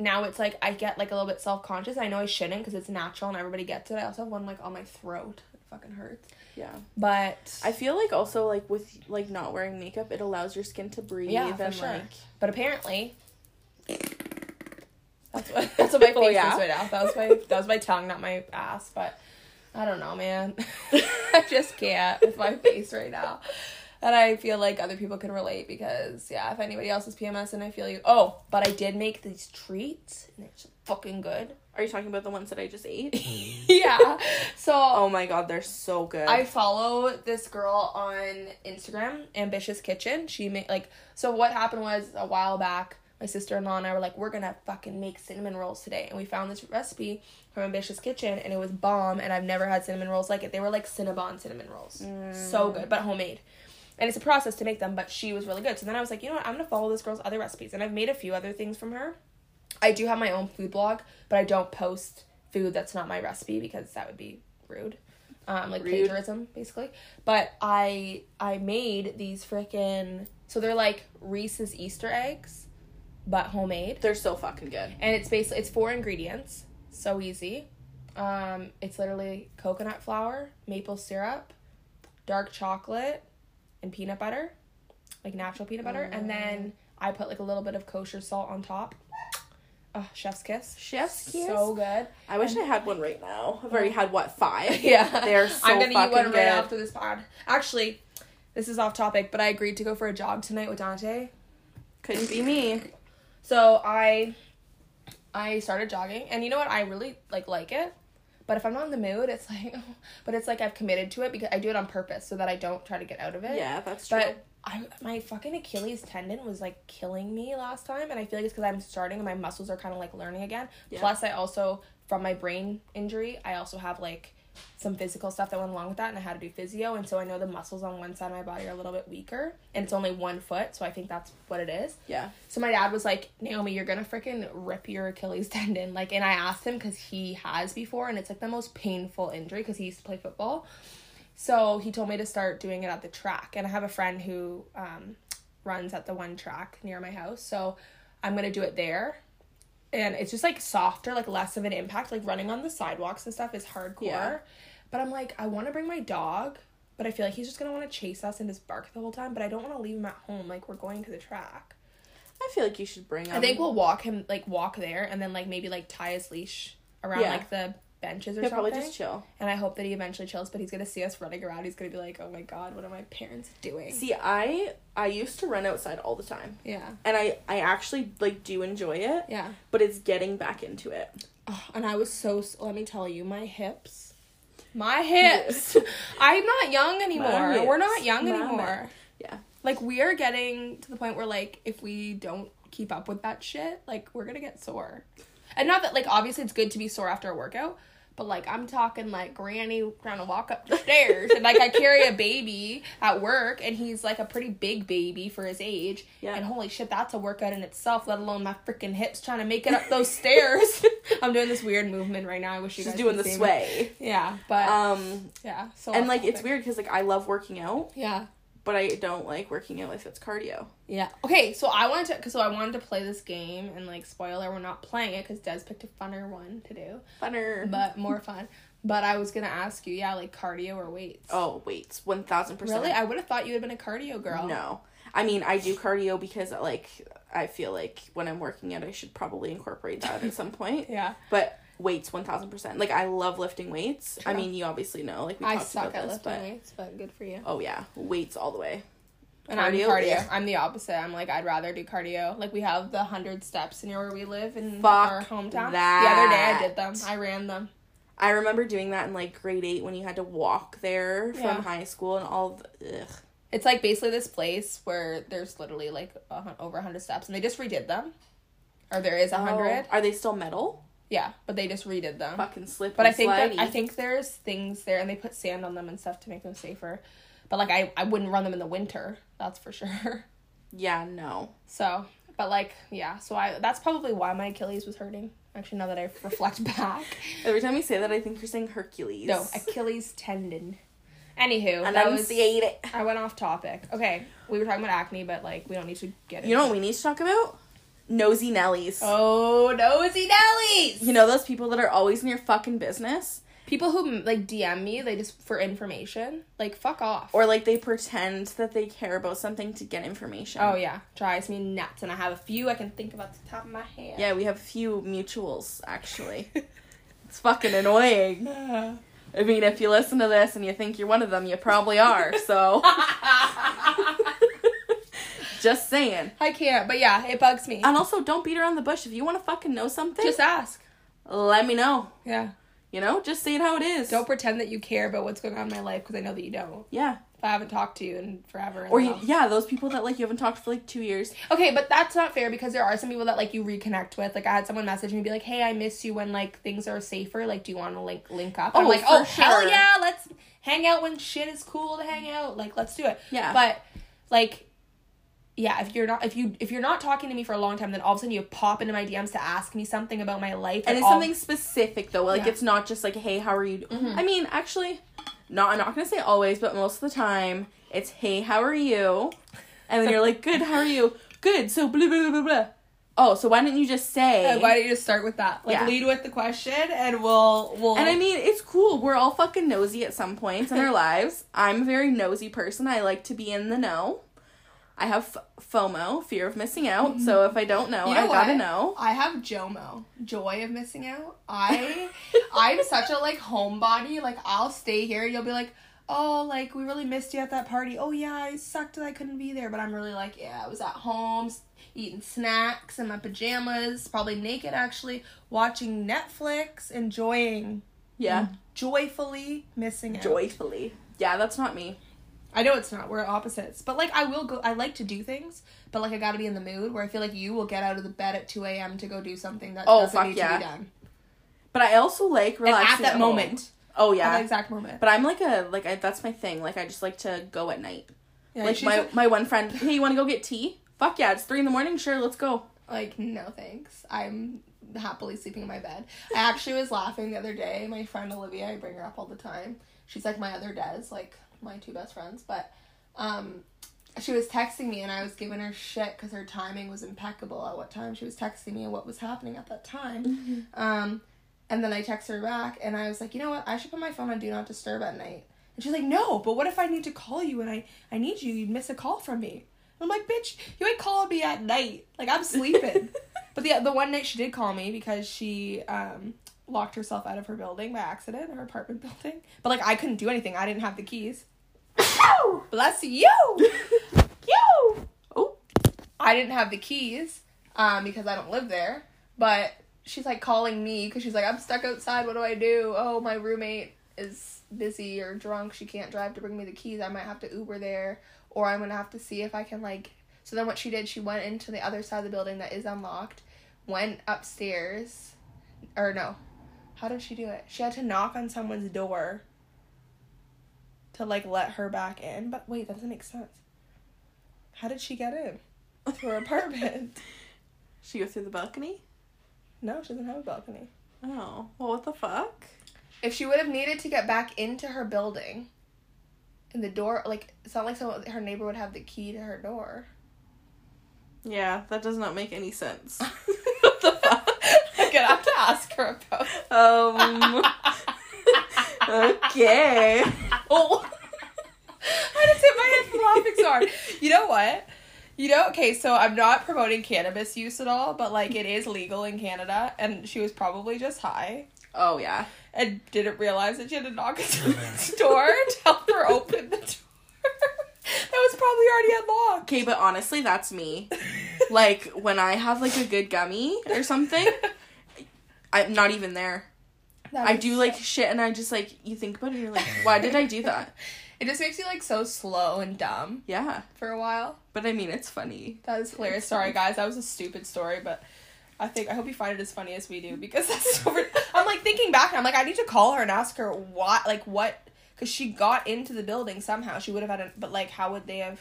now it's like I get like a little bit self conscious. I know I shouldn't because it's natural and everybody gets it. I also have one like on my throat. Fucking hurts. Yeah. But I feel like also like with like not wearing makeup, it allows your skin to breathe yeah, for and sure. like But apparently. That's what that's what my *laughs* oh, face Oh, yeah? is right now. That was my that was my tongue, not my ass. But I don't know, man. *laughs* I just can't with my face right now. And I feel like other people can relate because yeah, if anybody else is PMS and I feel you. Oh, but I did make these treats and it's fucking good. Are you talking about the ones that I just ate? *laughs* *laughs* yeah. So oh my god, they're so good. I follow this girl on Instagram, Ambitious Kitchen. She made like so. What happened was a while back, my sister in law and I were like, we're gonna fucking make cinnamon rolls today, and we found this recipe from Ambitious Kitchen, and it was bomb. And I've never had cinnamon rolls like it. They were like Cinnabon cinnamon rolls, so mm. good, but homemade. And it's a process to make them, but she was really good. So then I was like, you know what? I'm gonna follow this girl's other recipes, and I've made a few other things from her. I do have my own food blog, but I don't post food that's not my recipe because that would be rude. Um, like Rude. plagiarism, basically. But I I made these freaking so they're like Reese's Easter eggs, but homemade. they're so fucking good. And it's basically it's four ingredients, so easy. Um, it's literally coconut flour, maple syrup, dark chocolate, and peanut butter. like natural peanut butter, and then I put like a little bit of kosher salt on top. Oh, chef's kiss. Chef's kiss. So good. I wish I had one right now. I've already had what five? *laughs* Yeah, they're so good. I'm gonna eat fucking one right good. after this pod. Actually, this is off topic, but I agreed to go for a jog tonight with Dante. Couldn't be me. So I, I started jogging, and you know what? I really like like it. But if I'm not in the mood, it's like, *laughs* but it's like I've committed to it because I do it on purpose so that I don't try to get out of it. Yeah, that's true. But I my fucking Achilles tendon was like killing me last time, and I feel like it's because I'm starting and my muscles are kind of like learning again. Yeah. Plus, I also from my brain injury, I also have like some physical stuff that went along with that, and I had to do physio, and so I know the muscles on one side of my body are a little bit weaker, and it's only one foot, so I think that's what it is. yeah. So my dad was like, Naomi, you're gonna freaking rip your Achilles *laughs* tendon. Like, and I asked him because he has before, and it's like the most painful injury because he used to play football. So he told me to start doing it at the track, and I have a friend who um, runs at the one track near my house. So I'm gonna do it there, and it's just like softer, like less of an impact. Like running on the sidewalks and stuff is hardcore. Yeah. But I'm like, I want to bring my dog, but I feel like he's just gonna want to chase us and just bark the whole time. But I don't want to leave him at home. Like we're going to the track. I feel like you should bring. I think we'll walk him like walk there and then like maybe like tie his leash around Yeah. like the benches or He'll something. probably just chill. And I hope that he eventually chills, but he's gonna see us running around. He's gonna be like, "Oh my god, what are my parents doing?" See, I I used to run outside all the time, yeah, and I I actually like do enjoy it. yeah. But it's getting back into it. Oh, and I was so. Let me tell you, my hips, my *laughs* hips. I'm not young anymore. We're not young My anymore. Yeah. Like we are getting to the point where like if we don't keep up with that shit, like we're gonna get sore. And not that like obviously it's good to be sore after a workout, but like I'm talking like granny trying to walk up the stairs and like I carry a baby at work and he's like a pretty big baby for his age. Yeah. And holy shit, that's a workout in itself, let alone my freaking hips trying to make it up those *laughs* stairs. *laughs* I'm doing this weird movement right now. I wish you She's guys doing the see me. sway. Yeah, but Um, yeah. So and like it's weird because like I love working out, Yeah. But I don't like working out if it's cardio. Yeah. Okay, so I wanted to, cause so I wanted to play this game, and like spoiler, we're not playing it because Des picked a funner one to do, Funner. but more fun. But I was gonna ask you, yeah, like cardio or weights. oh weights, one thousand percent. really? I would have thought you had been a cardio girl. No. I mean, I do cardio because like I feel like when I'm working out, I should probably incorporate that at some point. *laughs* Yeah. But weights, one thousand percent. Like I love lifting weights. I mean, you obviously know. Like we I talked suck about at this, lifting but weights, but good for you. oh yeah, weights all the way. And I'm cardio? cardio. Yeah. I'm the opposite. I'm like I'd rather do cardio. Like we have the hundred steps near where we live in Fuck our hometown. that. The other day I did them. I ran them. I remember doing that in like grade eight when you had to walk there from Yeah. high school and all. The, ugh. It's like basically this place where there's literally like a, over 100 steps and they just redid them. Or there is a 100. Oh, are they still metal? Yeah, but they just redid them. Fucking slip. But I and think that. I think there's things there and they put sand on them and stuff to make them safer. But like I I wouldn't run them in the winter, that's for sure. *laughs* Yeah, no. So, but like yeah, so I that's probably why my Achilles was hurting. Actually, now that I *laughs* reflect back. Every time you say that, I think you're saying Hercules. No, Achilles tendon. Anywho, that was. I went off topic. Okay, we were talking about acne, but like we don't need to get You know what we need to talk about? Nosy Nellies. Oh, nosy Nellies! You know those people that are always in your fucking business? People who like DM me, they just for information. Like fuck off. Or like they pretend that they care about something to get information. oh yeah, drives me nuts. And I have a few I can think of at the top of my head. Yeah, we have a few mutuals, actually. *laughs* it's fucking annoying. *sighs* I mean, if you listen to this and you think you're one of them, you probably are, so. *laughs* Just saying. I can't, but yeah, it bugs me. And also, don't beat around the bush. If you want to fucking know something, Just ask. let me know. Yeah. You know, just say it how it is. Don't pretend that you care about what's going on in my life because I know that you don't. Yeah. If I haven't talked to you in forever. Or you, yeah, those people that like you haven't talked for like two years. Okay, but that's not fair because there are some people that like you reconnect with. Like I had someone message me be like, "Hey, I miss you when like things are safer. Like, do you want to like link up?" I'm Oh, like, for "Oh hell yeah, let's hang out when shit is cool to hang out. Like, let's do it." Yeah. But like, yeah, if you're not if you if you're not talking to me for a long time, then all of a sudden you pop into my DMs to ask me something about my life, And it's all- something specific though. Like Yeah. Mm-hmm. it's not just like, hey, how are you? I mean, actually, not. I'm not gonna say always, but most of the time, it's hey, how are you? And then you're like, good, how are you? Good. So blah blah blah blah. blah. Oh, so why didn't you just say? Uh, Why don't you just start with that? Like, Yeah. lead with the question, and we'll we'll. And I mean, it's cool. We're all fucking nosy at some points in our *laughs* lives. I'm a very nosy person. I like to be in the know. I have F- FOMO, fear of missing out. So mm. if I don't know, You know I gotta what? know. I have JOMO, joy of missing out. I *laughs* I'm such a like homebody. Like I'll stay here. You'll be like, oh, like we really missed you at that party. Oh yeah, I sucked that I couldn't be there. But I'm really like, yeah, I was at home eating snacks in my pajamas, probably naked actually, watching Netflix, enjoying, Yeah, joyfully missing out. joyfully. Yeah, that's not me. I know it's not. We're opposites. But like I will go I like to do things, but like I gotta be in the mood where I feel like you will get out of the bed at two AM to go do something that Oh, doesn't fuck need yeah. to be done. But I also like And relaxing at that home. moment. Oh At yeah. that exact moment. But I'm like a like I, that's my thing. Like I just like to go at night. Yeah, like my like, my one friend, hey, you want to go get tea? Fuck yeah, it's three in the morning. Sure, let's go. like, no thanks. I'm happily sleeping in my bed. I actually was laughing the other day. My friend Olivia, I bring her up all the time. She's like my other Des, like my two best friends. But um, she was texting me and I was giving her shit because her timing was impeccable at what time she was texting me and what was happening at that time. Um, and then I text her back and I was like, you know what? I should put my phone on do not disturb at night. And she's like, no, but what if I need to call you and I, I need you? You'd miss a call from me. I'm like, bitch, you ain't calling me at night. Like I'm sleeping. *laughs* but the the one night she did call me because she um locked herself out of her building by accident, her apartment *laughs* building. But like I couldn't do anything. I didn't have the keys. *coughs* Bless you. *laughs* you. Oh, I didn't have the keys um because I don't live there. But she's like calling me because she's like, I'm stuck outside. What do I do? Oh, my roommate is busy or drunk. She can't drive to bring me the keys. I might have to Uber there, or I'm gonna have to see if I can like. So then what she did, she went into the other side of the building that is unlocked, went upstairs, or no, how did she do it? She had to knock on someone's door to like let her back in. But wait, that doesn't make sense. How did she get in to *laughs* her apartment? she go through the balcony. No, she doesn't have a balcony. Oh, well, what the fuck? If she would have needed to get back into her building, and the door, like, it's not like someone, her neighbor would have the key to her door. Yeah, that does not make any sense. *laughs* what the fuck? I'm gonna have to ask her about. Um. *laughs* okay. Oh, I just hit my head from laughing so hard. You know what? You know, okay, so I'm not promoting cannabis use at all, but like it is legal in Canada, and she was probably just high Oh yeah. and didn't realize that she had to knock on someone's door to help her open the door. that was probably already unlocked. Okay, but honestly, that's me. Like when I have like a good gummy or something, I'm not even there. I do like shit, and I just like you think about it. You're like, why did I do that? *laughs* It just makes you like so slow and dumb Yeah, for a while. but I mean, it's funny. That is hilarious. Sorry guys, that was a stupid story, but I think I hope you find it as funny as we do because *laughs* that's so. I'm like thinking back, and I'm like, I need to call her and ask her what, like what, because she got into the building somehow. She would have had a, but like, how would they have?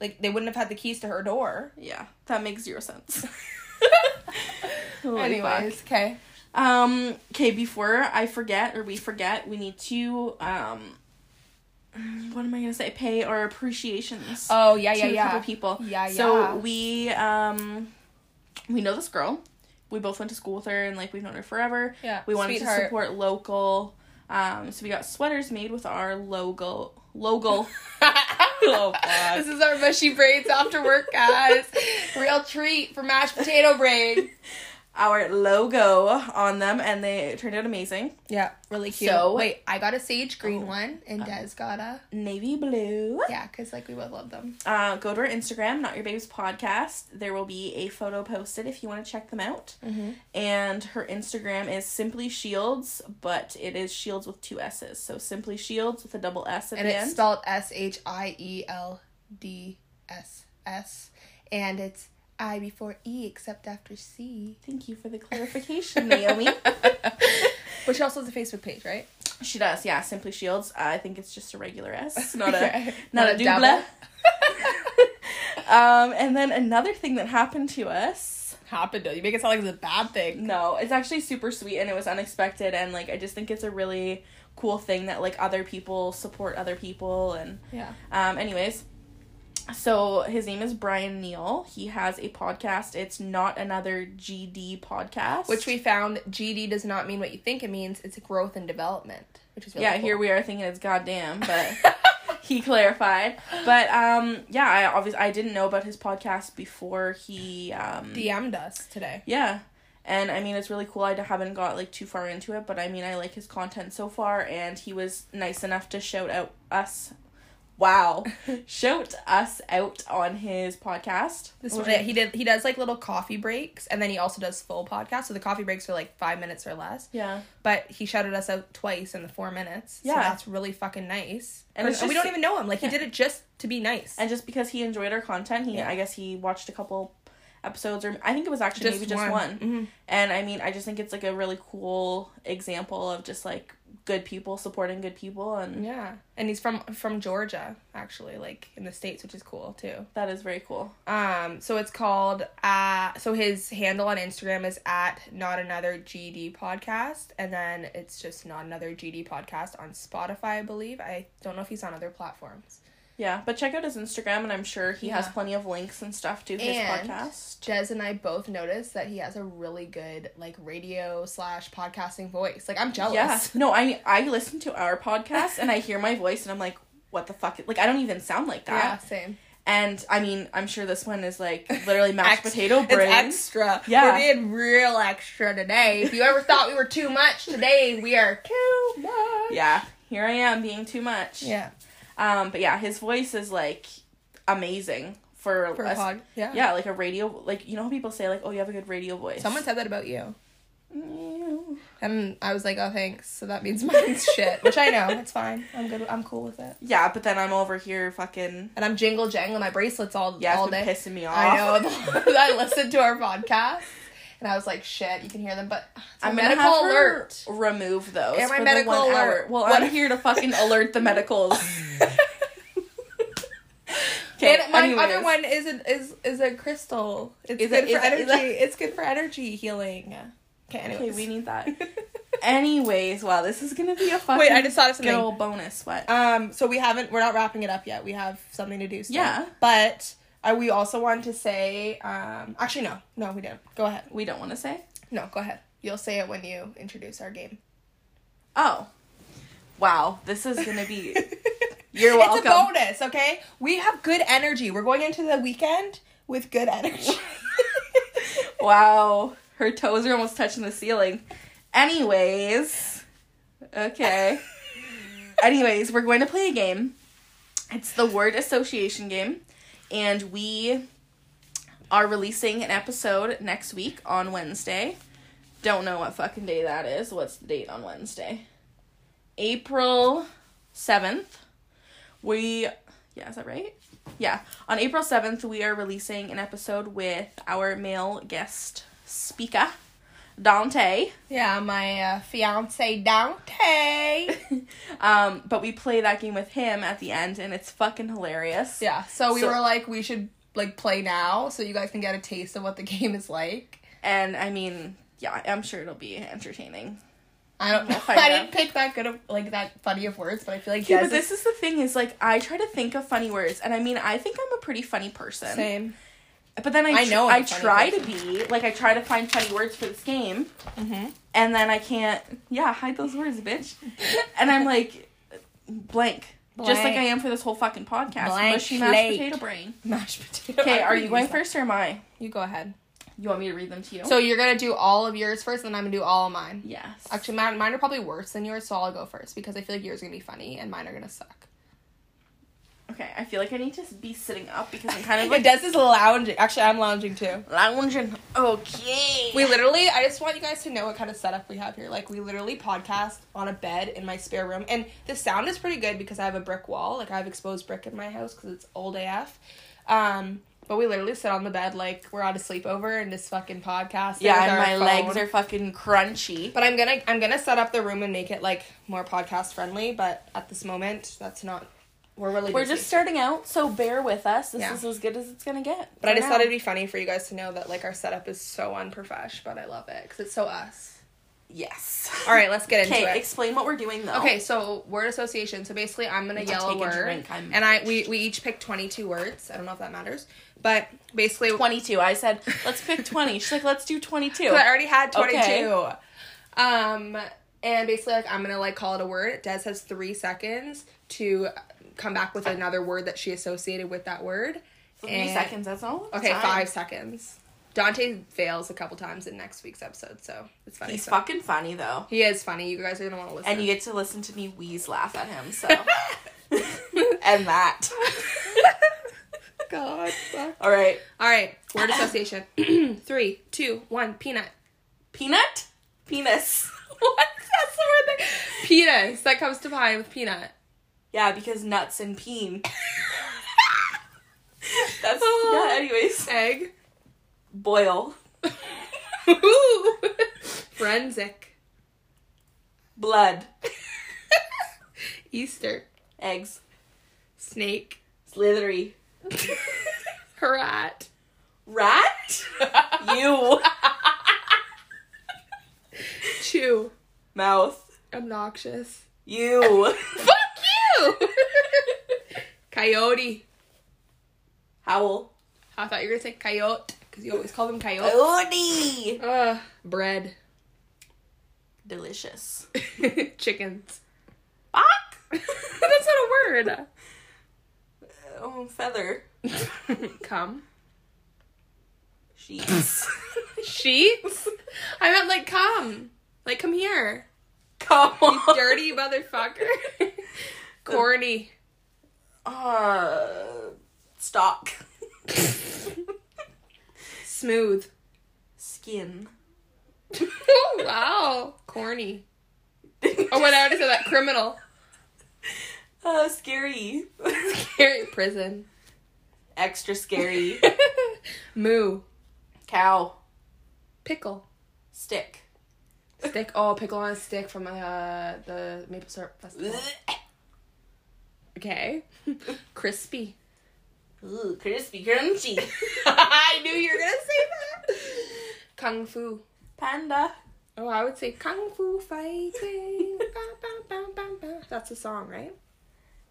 Like they wouldn't have had the keys to her door. Yeah, that makes zero sense. *laughs* Anyways, okay. um. Okay, before I forget or we forget, we need to um. What am I gonna say? Pay our appreciations. Oh yeah, to yeah, a yeah. couple people. Yeah, yeah. So we um we know this girl. We both went to school with her and like we've known her forever. Yeah, We wanted to support local. Um so we got sweaters made with our logo logo. *laughs* oh *laughs* fuck. This is our mushy braids after work, guys. Real treat for mashed potato braid. *laughs* Our logo on them and they turned out amazing. Yeah, really cute. So- wait, I got a sage green Oh. one, and Des got a Navy blue. yeah, cause like we both love them. Uh, go to our Instagram, Not Your Babes Podcast. There will be a photo posted if you want to check them out. Mm-hmm. And her Instagram is Simply Shields, but it is Shields with two S's. So Simply Shields with a double S at and the it's spelled S H I E L D S S, and it's I before E except after C. Thank you for the clarification, Naomi. *laughs* But she also has a Facebook page, right? she does, yeah. Simply Shields. Uh, I think it's just a regular S, *laughs* not a not, Not a a *laughs* um, and then another thing that happened to us. Happened to you make it sound like it's a bad thing. No, it's actually super sweet and it was unexpected and like I just think it's a really cool thing that like other people support other people and Yeah. um anyways so his name is Brian Neal. He has a podcast. It's not another GD podcast. Which we found GD does not mean what you think it means. It's growth and development, which is really yeah, cool. here we are thinking it's goddamn, but *laughs* he clarified. But um, yeah, I obviously I didn't know about his podcast before he um, DM'd us today. yeah. And I mean, it's really cool. I haven't got like too far into it, but I mean, I like his content so far, and he was nice enough to shout out us. Wow, *laughs* shout us out on his podcast. This one, he did. He does like little coffee breaks, and then he also does full podcast. So the coffee breaks are like five minutes or less. yeah, But he shouted us out twice in the four minutes. Yeah. so that's really fucking nice. And And, we don't even know him. Like yeah. he did it just to be nice. and just because he enjoyed our content, he Yeah. I guess he watched a couple episodes, or I think it was actually Just maybe just one. one. Mhm. And I mean, I just think it's like a really cool example of just like good people supporting good people, and yeah, and he's from from Georgia, actually, like in the states, which is cool too. that is very cool. Um, so it's called uh so his handle on Instagram is at not another GD podcast, and then it's just not another GD podcast on Spotify, I believe. I don't know if he's on other platforms. Yeah, but check out his Instagram, and I'm sure he has plenty of links and stuff to his And- podcast. Des and I both noticed that he has a really good like radio slash podcasting voice. Like I'm jealous. Yeah, no, I I listen to our podcast and I hear my voice and I'm like, what the fuck? Like I don't even sound like that. Yeah, same. And I mean, I'm sure this one is like literally mashed Ex- potato It's brain. extra. Yeah. We're being real extra today. If you ever thought we were too much, today we are too much. yeah, here I am being too much. Yeah. Um, but yeah, his voice is like amazing for, For a pod. Yeah. Yeah, like a radio. Like you know how people say like, oh, you have a good radio voice. Someone said that about you. Mm. And I was like, oh, thanks. So that means *laughs* mine's shit. Which I know. It's fine. I'm good. I'm cool with it. Yeah, but then I'm over here fucking. And I'm jingle jangling my bracelets all, Yeah, all day. pissing me off. I know. *laughs* I listened to our podcast. And I was like, shit, you can hear them. But *sighs* I'm gonna medical have alert. remove those. Yeah, my medical alert. hour. Well, What- I'm here to fucking alert the medicals. *laughs* *laughs* Okay, and my anyways. other one is a, is is a crystal. It's Is good it- for is it- is energy. it- it's good for energy healing. Okay, Okay, anyways. we need that. *laughs* Anyways, wow, this is gonna be a fucking Wait, I just thought of good something. old bonus. What? Um, so we haven't. We're not wrapping it up yet. We have something to do. Still. Yeah. But uh, we also want to say. Um, actually, no, no, we didn't. Go ahead. we don't want to say. No, go ahead. You'll say it when you introduce our game. Oh, wow, this is gonna be. *laughs* You're welcome. It's a bonus, okay? We have good energy. We're going into the weekend with good energy. *laughs* Wow, her toes are almost touching the ceiling. Anyways, okay. *laughs* Anyways, we're going to play a game. It's the word association game, and we are releasing an episode next week on Wednesday. Don't know what fucking day that is. What's the date on Wednesday? April 7th. We, yeah, is that right? Yeah. On April 7th, we are releasing an episode with our male guest speaker, Dante. yeah, my uh, fiance Dante. *laughs* Um, but we play that game with him at the end, and it's fucking hilarious. yeah, so we So- were like, we should like play now so you guys can get a taste of what the *laughs* game is like. And I mean, yeah, I'm sure it'll be entertaining. I don't know. *laughs* I didn't pick that good of like that funny of words, but I feel like Yeah, but this is the thing is like I try to think of funny words, and I mean I think I'm a pretty funny person. same. But then I, I know I try person. to be like I try to find funny words for this game, Mm-hmm. and then I can't. Yeah, hide those words, bitch. *laughs* and I'm like blank, just like I am for this whole fucking podcast. Blank Mushy mashed slate. potato brain. Mashed potato. Okay, are you going *laughs* first or am I? You go ahead. You want me to read them to you? So you're gonna do all of yours first, and then I'm gonna do all of mine. yes. Actually, mine, mine are probably worse than yours, so I'll go first because I feel like yours are gonna be funny and mine are gonna suck. Okay. I feel like I need to be sitting up because I'm kind of *laughs* like Des is lounging. Actually, I'm lounging too. lounging. Okay. We literally, I just want you guys to know what kind of setup we have here. Like, we literally podcast on a bed in my spare room, and the sound is pretty good because I have a brick wall. Like, I have exposed brick in my house because it's old AF. Um, but we literally sit on the bed like we're at a sleepover and just fucking podcast. yeah, and my legs are fucking crunchy. But I'm gonna I'm gonna set up the room and make it like more podcast friendly. But at this moment, that's not. We're really We're busy. just starting out, so bear with us. This Yeah. is as good as it's gonna get. But I for just now. thought it'd be funny for you guys to know that like our setup is so unprofesh, but I love it because it's so us. yes. *laughs* All right, let's get into Okay, it. explain what we're doing though. Okay, so word association. So basically, I'm gonna yell a take a word, drink, I'm and I we we each pick 22 words. I don't know if that matters, but basically, twenty-two. I said let's pick twenty. She's like, let's do twenty-two. So I already had 22. Okay. Um, and basically, like, I'm gonna like call it a word. Des has three seconds to come back with another word that she associated with that word. Three And- seconds. That's all. Okay, five seconds. Dante fails a couple times in next week's episode, so it's funny. He's So- fucking funny though, He is funny. You guys are gonna want to listen. and you get to listen to me wheeze laugh at him. So, *laughs* and that. *laughs* God. fuck. All right, All right. Word association. *clears throat* Three, two, one. Peanut. peanut, penis. *laughs* what? That's the word. That... Penis. That comes to mind with peanut. Yeah, because nuts and peen. *laughs* That's Oh. yeah. Anyways, Egg. boil, Ooh. *laughs* Forensic. blood, *laughs* Easter. eggs, Snake. slithery, Rat. rat. you Chew. mouth. Obnoxious. You *laughs* Coyote. howl. I thought you were gonna say coyote because you always call them coyote. Coyote. Ugh. Bread. Delicious. *laughs* Chickens. Fuck. *laughs* That's not a word. Oh, feather. Come. Sheets. Sheets? I meant like come. Like come here. Come on. Dirty motherfucker. Corny. Uh, stock. Smooth. Skin. oh, wow. Corny. Oh wait, I already said that. Criminal. Uh, scary. Scary prison. Extra scary. *laughs* Moo. Cow. Pickle. Stick. Stick. Oh, pickle on a stick from uh, the Maple Syrup Festival. *laughs* Okay. *laughs* Crispy. Ooh, crispy, crunchy. *laughs* *laughs* I knew you were gonna say that. Kung Fu. Panda. Oh, I would say Kung Fu Fighting. That's a song, right?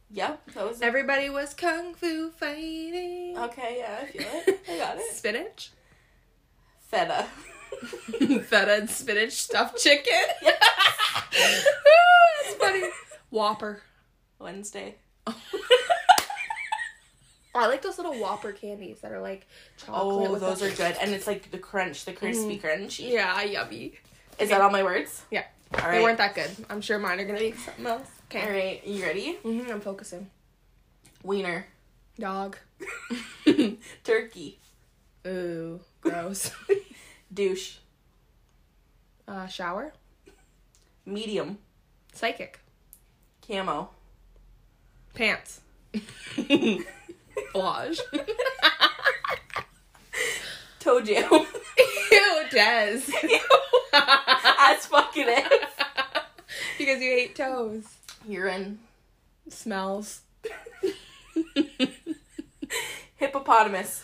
Yep, that was it. Everybody was Kung Fu Fighting. Okay, yeah, I feel it. I got it. Spinach. Feta. Feta and spinach stuffed chicken. Ooh, that's funny. Whopper. Wednesday. *laughs* I like those little Whopper candies that are like chocolate. Oh, with those are good. And it's like the crunch, the crispy crunch. Yeah, yummy. Is that all my words? Yeah. All They weren't that good. I'm sure mine are gonna be something else. Okay. All right. you ready? Mm-hmm, I'm focusing. Wiener. Dog. *laughs* Turkey. Ooh, gross. *laughs* Douche. uh, shower. Medium. Psychic. Camo. Pants. Lodge. *laughs* Toe jam. Ew, Des. *laughs* That's fucking it. because you hate toes. Urine. Smells. Hippopotamus.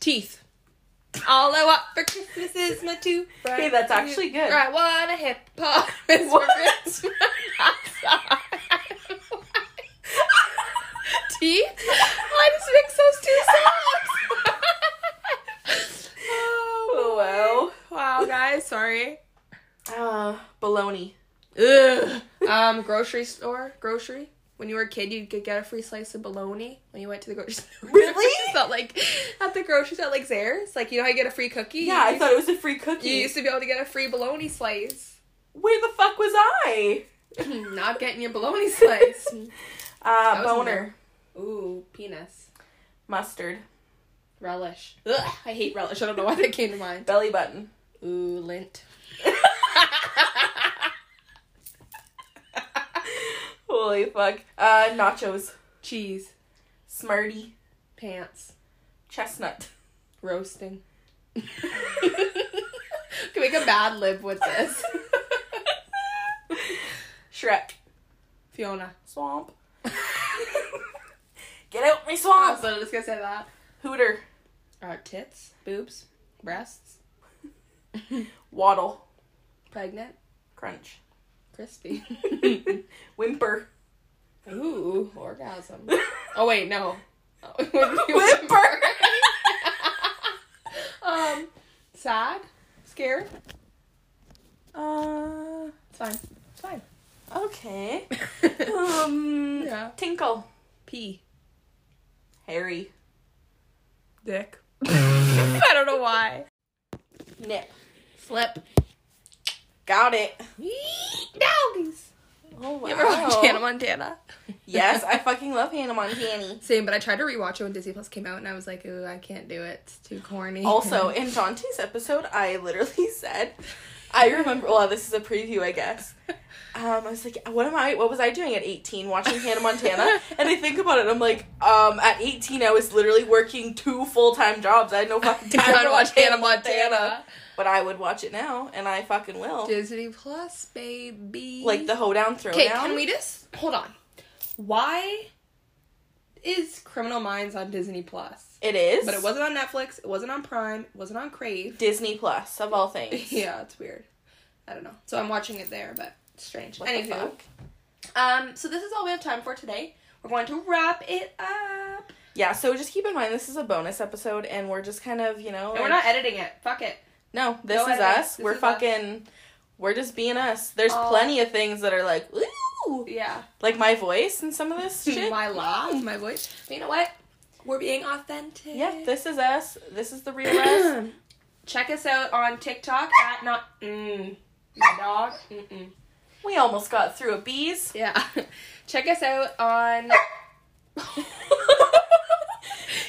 Teeth. All I want for Christmas is my two Hey, that's actually good. I want a hippopotamus for Christmas. *laughs* Teeth? I just mixed those two songs. *laughs* Oh, Wow, guys, sorry. Uh, baloney. Ugh. Um, grocery store, grocery. When you were a kid, you could get a free slice of bologna when you went to the grocery *laughs* store. Really? *laughs* Felt like at the grocery store, like Zehrs. Like you know how you get a free cookie. Yeah, I thought it was a free cookie. you used to be able to get a free bologna slice. Where the fuck was I? Not getting your bologna slice. Uh, boner. Ooh, penis. Mustard. Relish. Ugh, I hate relish. I don't know why that came to mind. *laughs* Belly button. Ooh, lint. *laughs* Holy fuck. Uh, nachos. Cheese. Smarty. Pants. Chestnut. Roasting. *laughs* Can make a Mad Lib with this. Shrek. Fiona. Swamp. Get out my I swamp. was just gonna say that. Hooter. Uh, tits, boobs, breasts, *laughs* Waddle. pregnant, Crunch. crispy. *laughs* Whimper. Ooh, orgasm. *laughs* Oh wait, no. Oh, it wouldn't be Whimper. um, sad, scared. Uh, It's fine. It's fine. okay. Um. Yeah. Tinkle. P. Harry. Dick. *laughs* *laughs* I don't know why. Nip. Flip. Got it. Doggies. Oh wow. You ever watch Hannah Montana? yes, I *laughs* fucking love Hannah Montana. Same, but I tried to rewatch it when Disney Plus came out, and I was like, "Ooh, I can't do it. It's too corny." Also, in Jonty's episode, I literally said, I remember. Well, this is a preview, I guess. Um, I was like, what am I? What was I doing at eighteen, watching Hannah Montana? *laughs* and I think about it, I'm like, um, at eighteen, I was literally working two full time jobs. I had no fucking *laughs* time to watch Hannah Montana. Montana. But I would watch it now, and I fucking will. Disney Plus, baby. Like the hoedown throwdown. Okay, can we just hold on? Why is Criminal Minds on Disney Plus? It is, But it wasn't on Netflix. It wasn't on Prime. It wasn't on Crave. Disney Plus of all things. *laughs* Yeah, it's weird. I don't know. So I'm watching it there, but strange. What Anywho, um, so this is all we have time for today. We're going to wrap it up. Yeah, so just keep in mind this is a bonus episode, and we're just kind of, you know, And we're not editing it. Fuck it. No, this No is editing. us. This we're is us. fucking. We're just being us. There's plenty of things that are like, ooh, Yeah. like my voice and some of this *laughs* shit. my laugh, my voice. But you know what? We're being authentic. Yeah, this is us. This is the real us. *clears throat* *clears throat* Check us out on TikTok at not mm, my dog. Mm-mm. We almost got through a bees. Yeah. *laughs* Check us out on *laughs*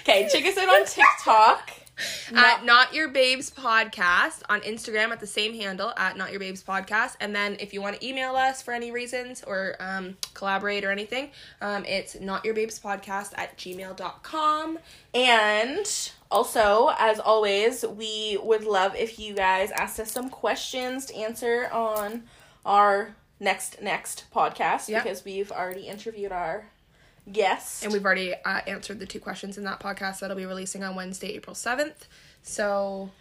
Okay, check us out on TikTok. *laughs* at Not Your Babes Podcast on Instagram at the same handle at Not Your Babes Podcast. And then if you want to email us for any reasons or um, collaborate or anything, um, it's Not Your Babes Podcast at gmail.com. And also, as always, we would love if you guys asked us some questions to answer on our next next podcast Yeah. because we've already interviewed our guest. And we've already uh, answered the two questions in that podcast that'll be releasing on Wednesday, April 7th. So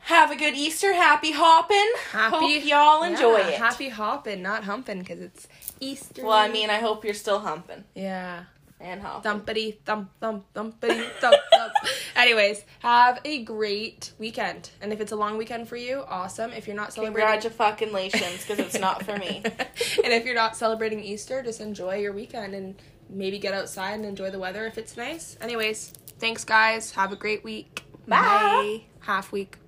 Have a good Easter. Happy hopping. happy. Hope y'all enjoy Yeah, it. Happy hopping, not humping, because it's Easter. Well, I mean, I hope you're still humping yeah. And hopping. Thumpity thump thump thumpity thump thump. *laughs* Anyways, have a great weekend. And if it's a long weekend for you, awesome. If you're not celebrating Congratulations, because it's not for me. *laughs* and if you're not celebrating Easter, just enjoy your weekend and maybe get outside and enjoy the weather if it's nice. Anyways, thanks guys. Have a great week. Bye. Half week.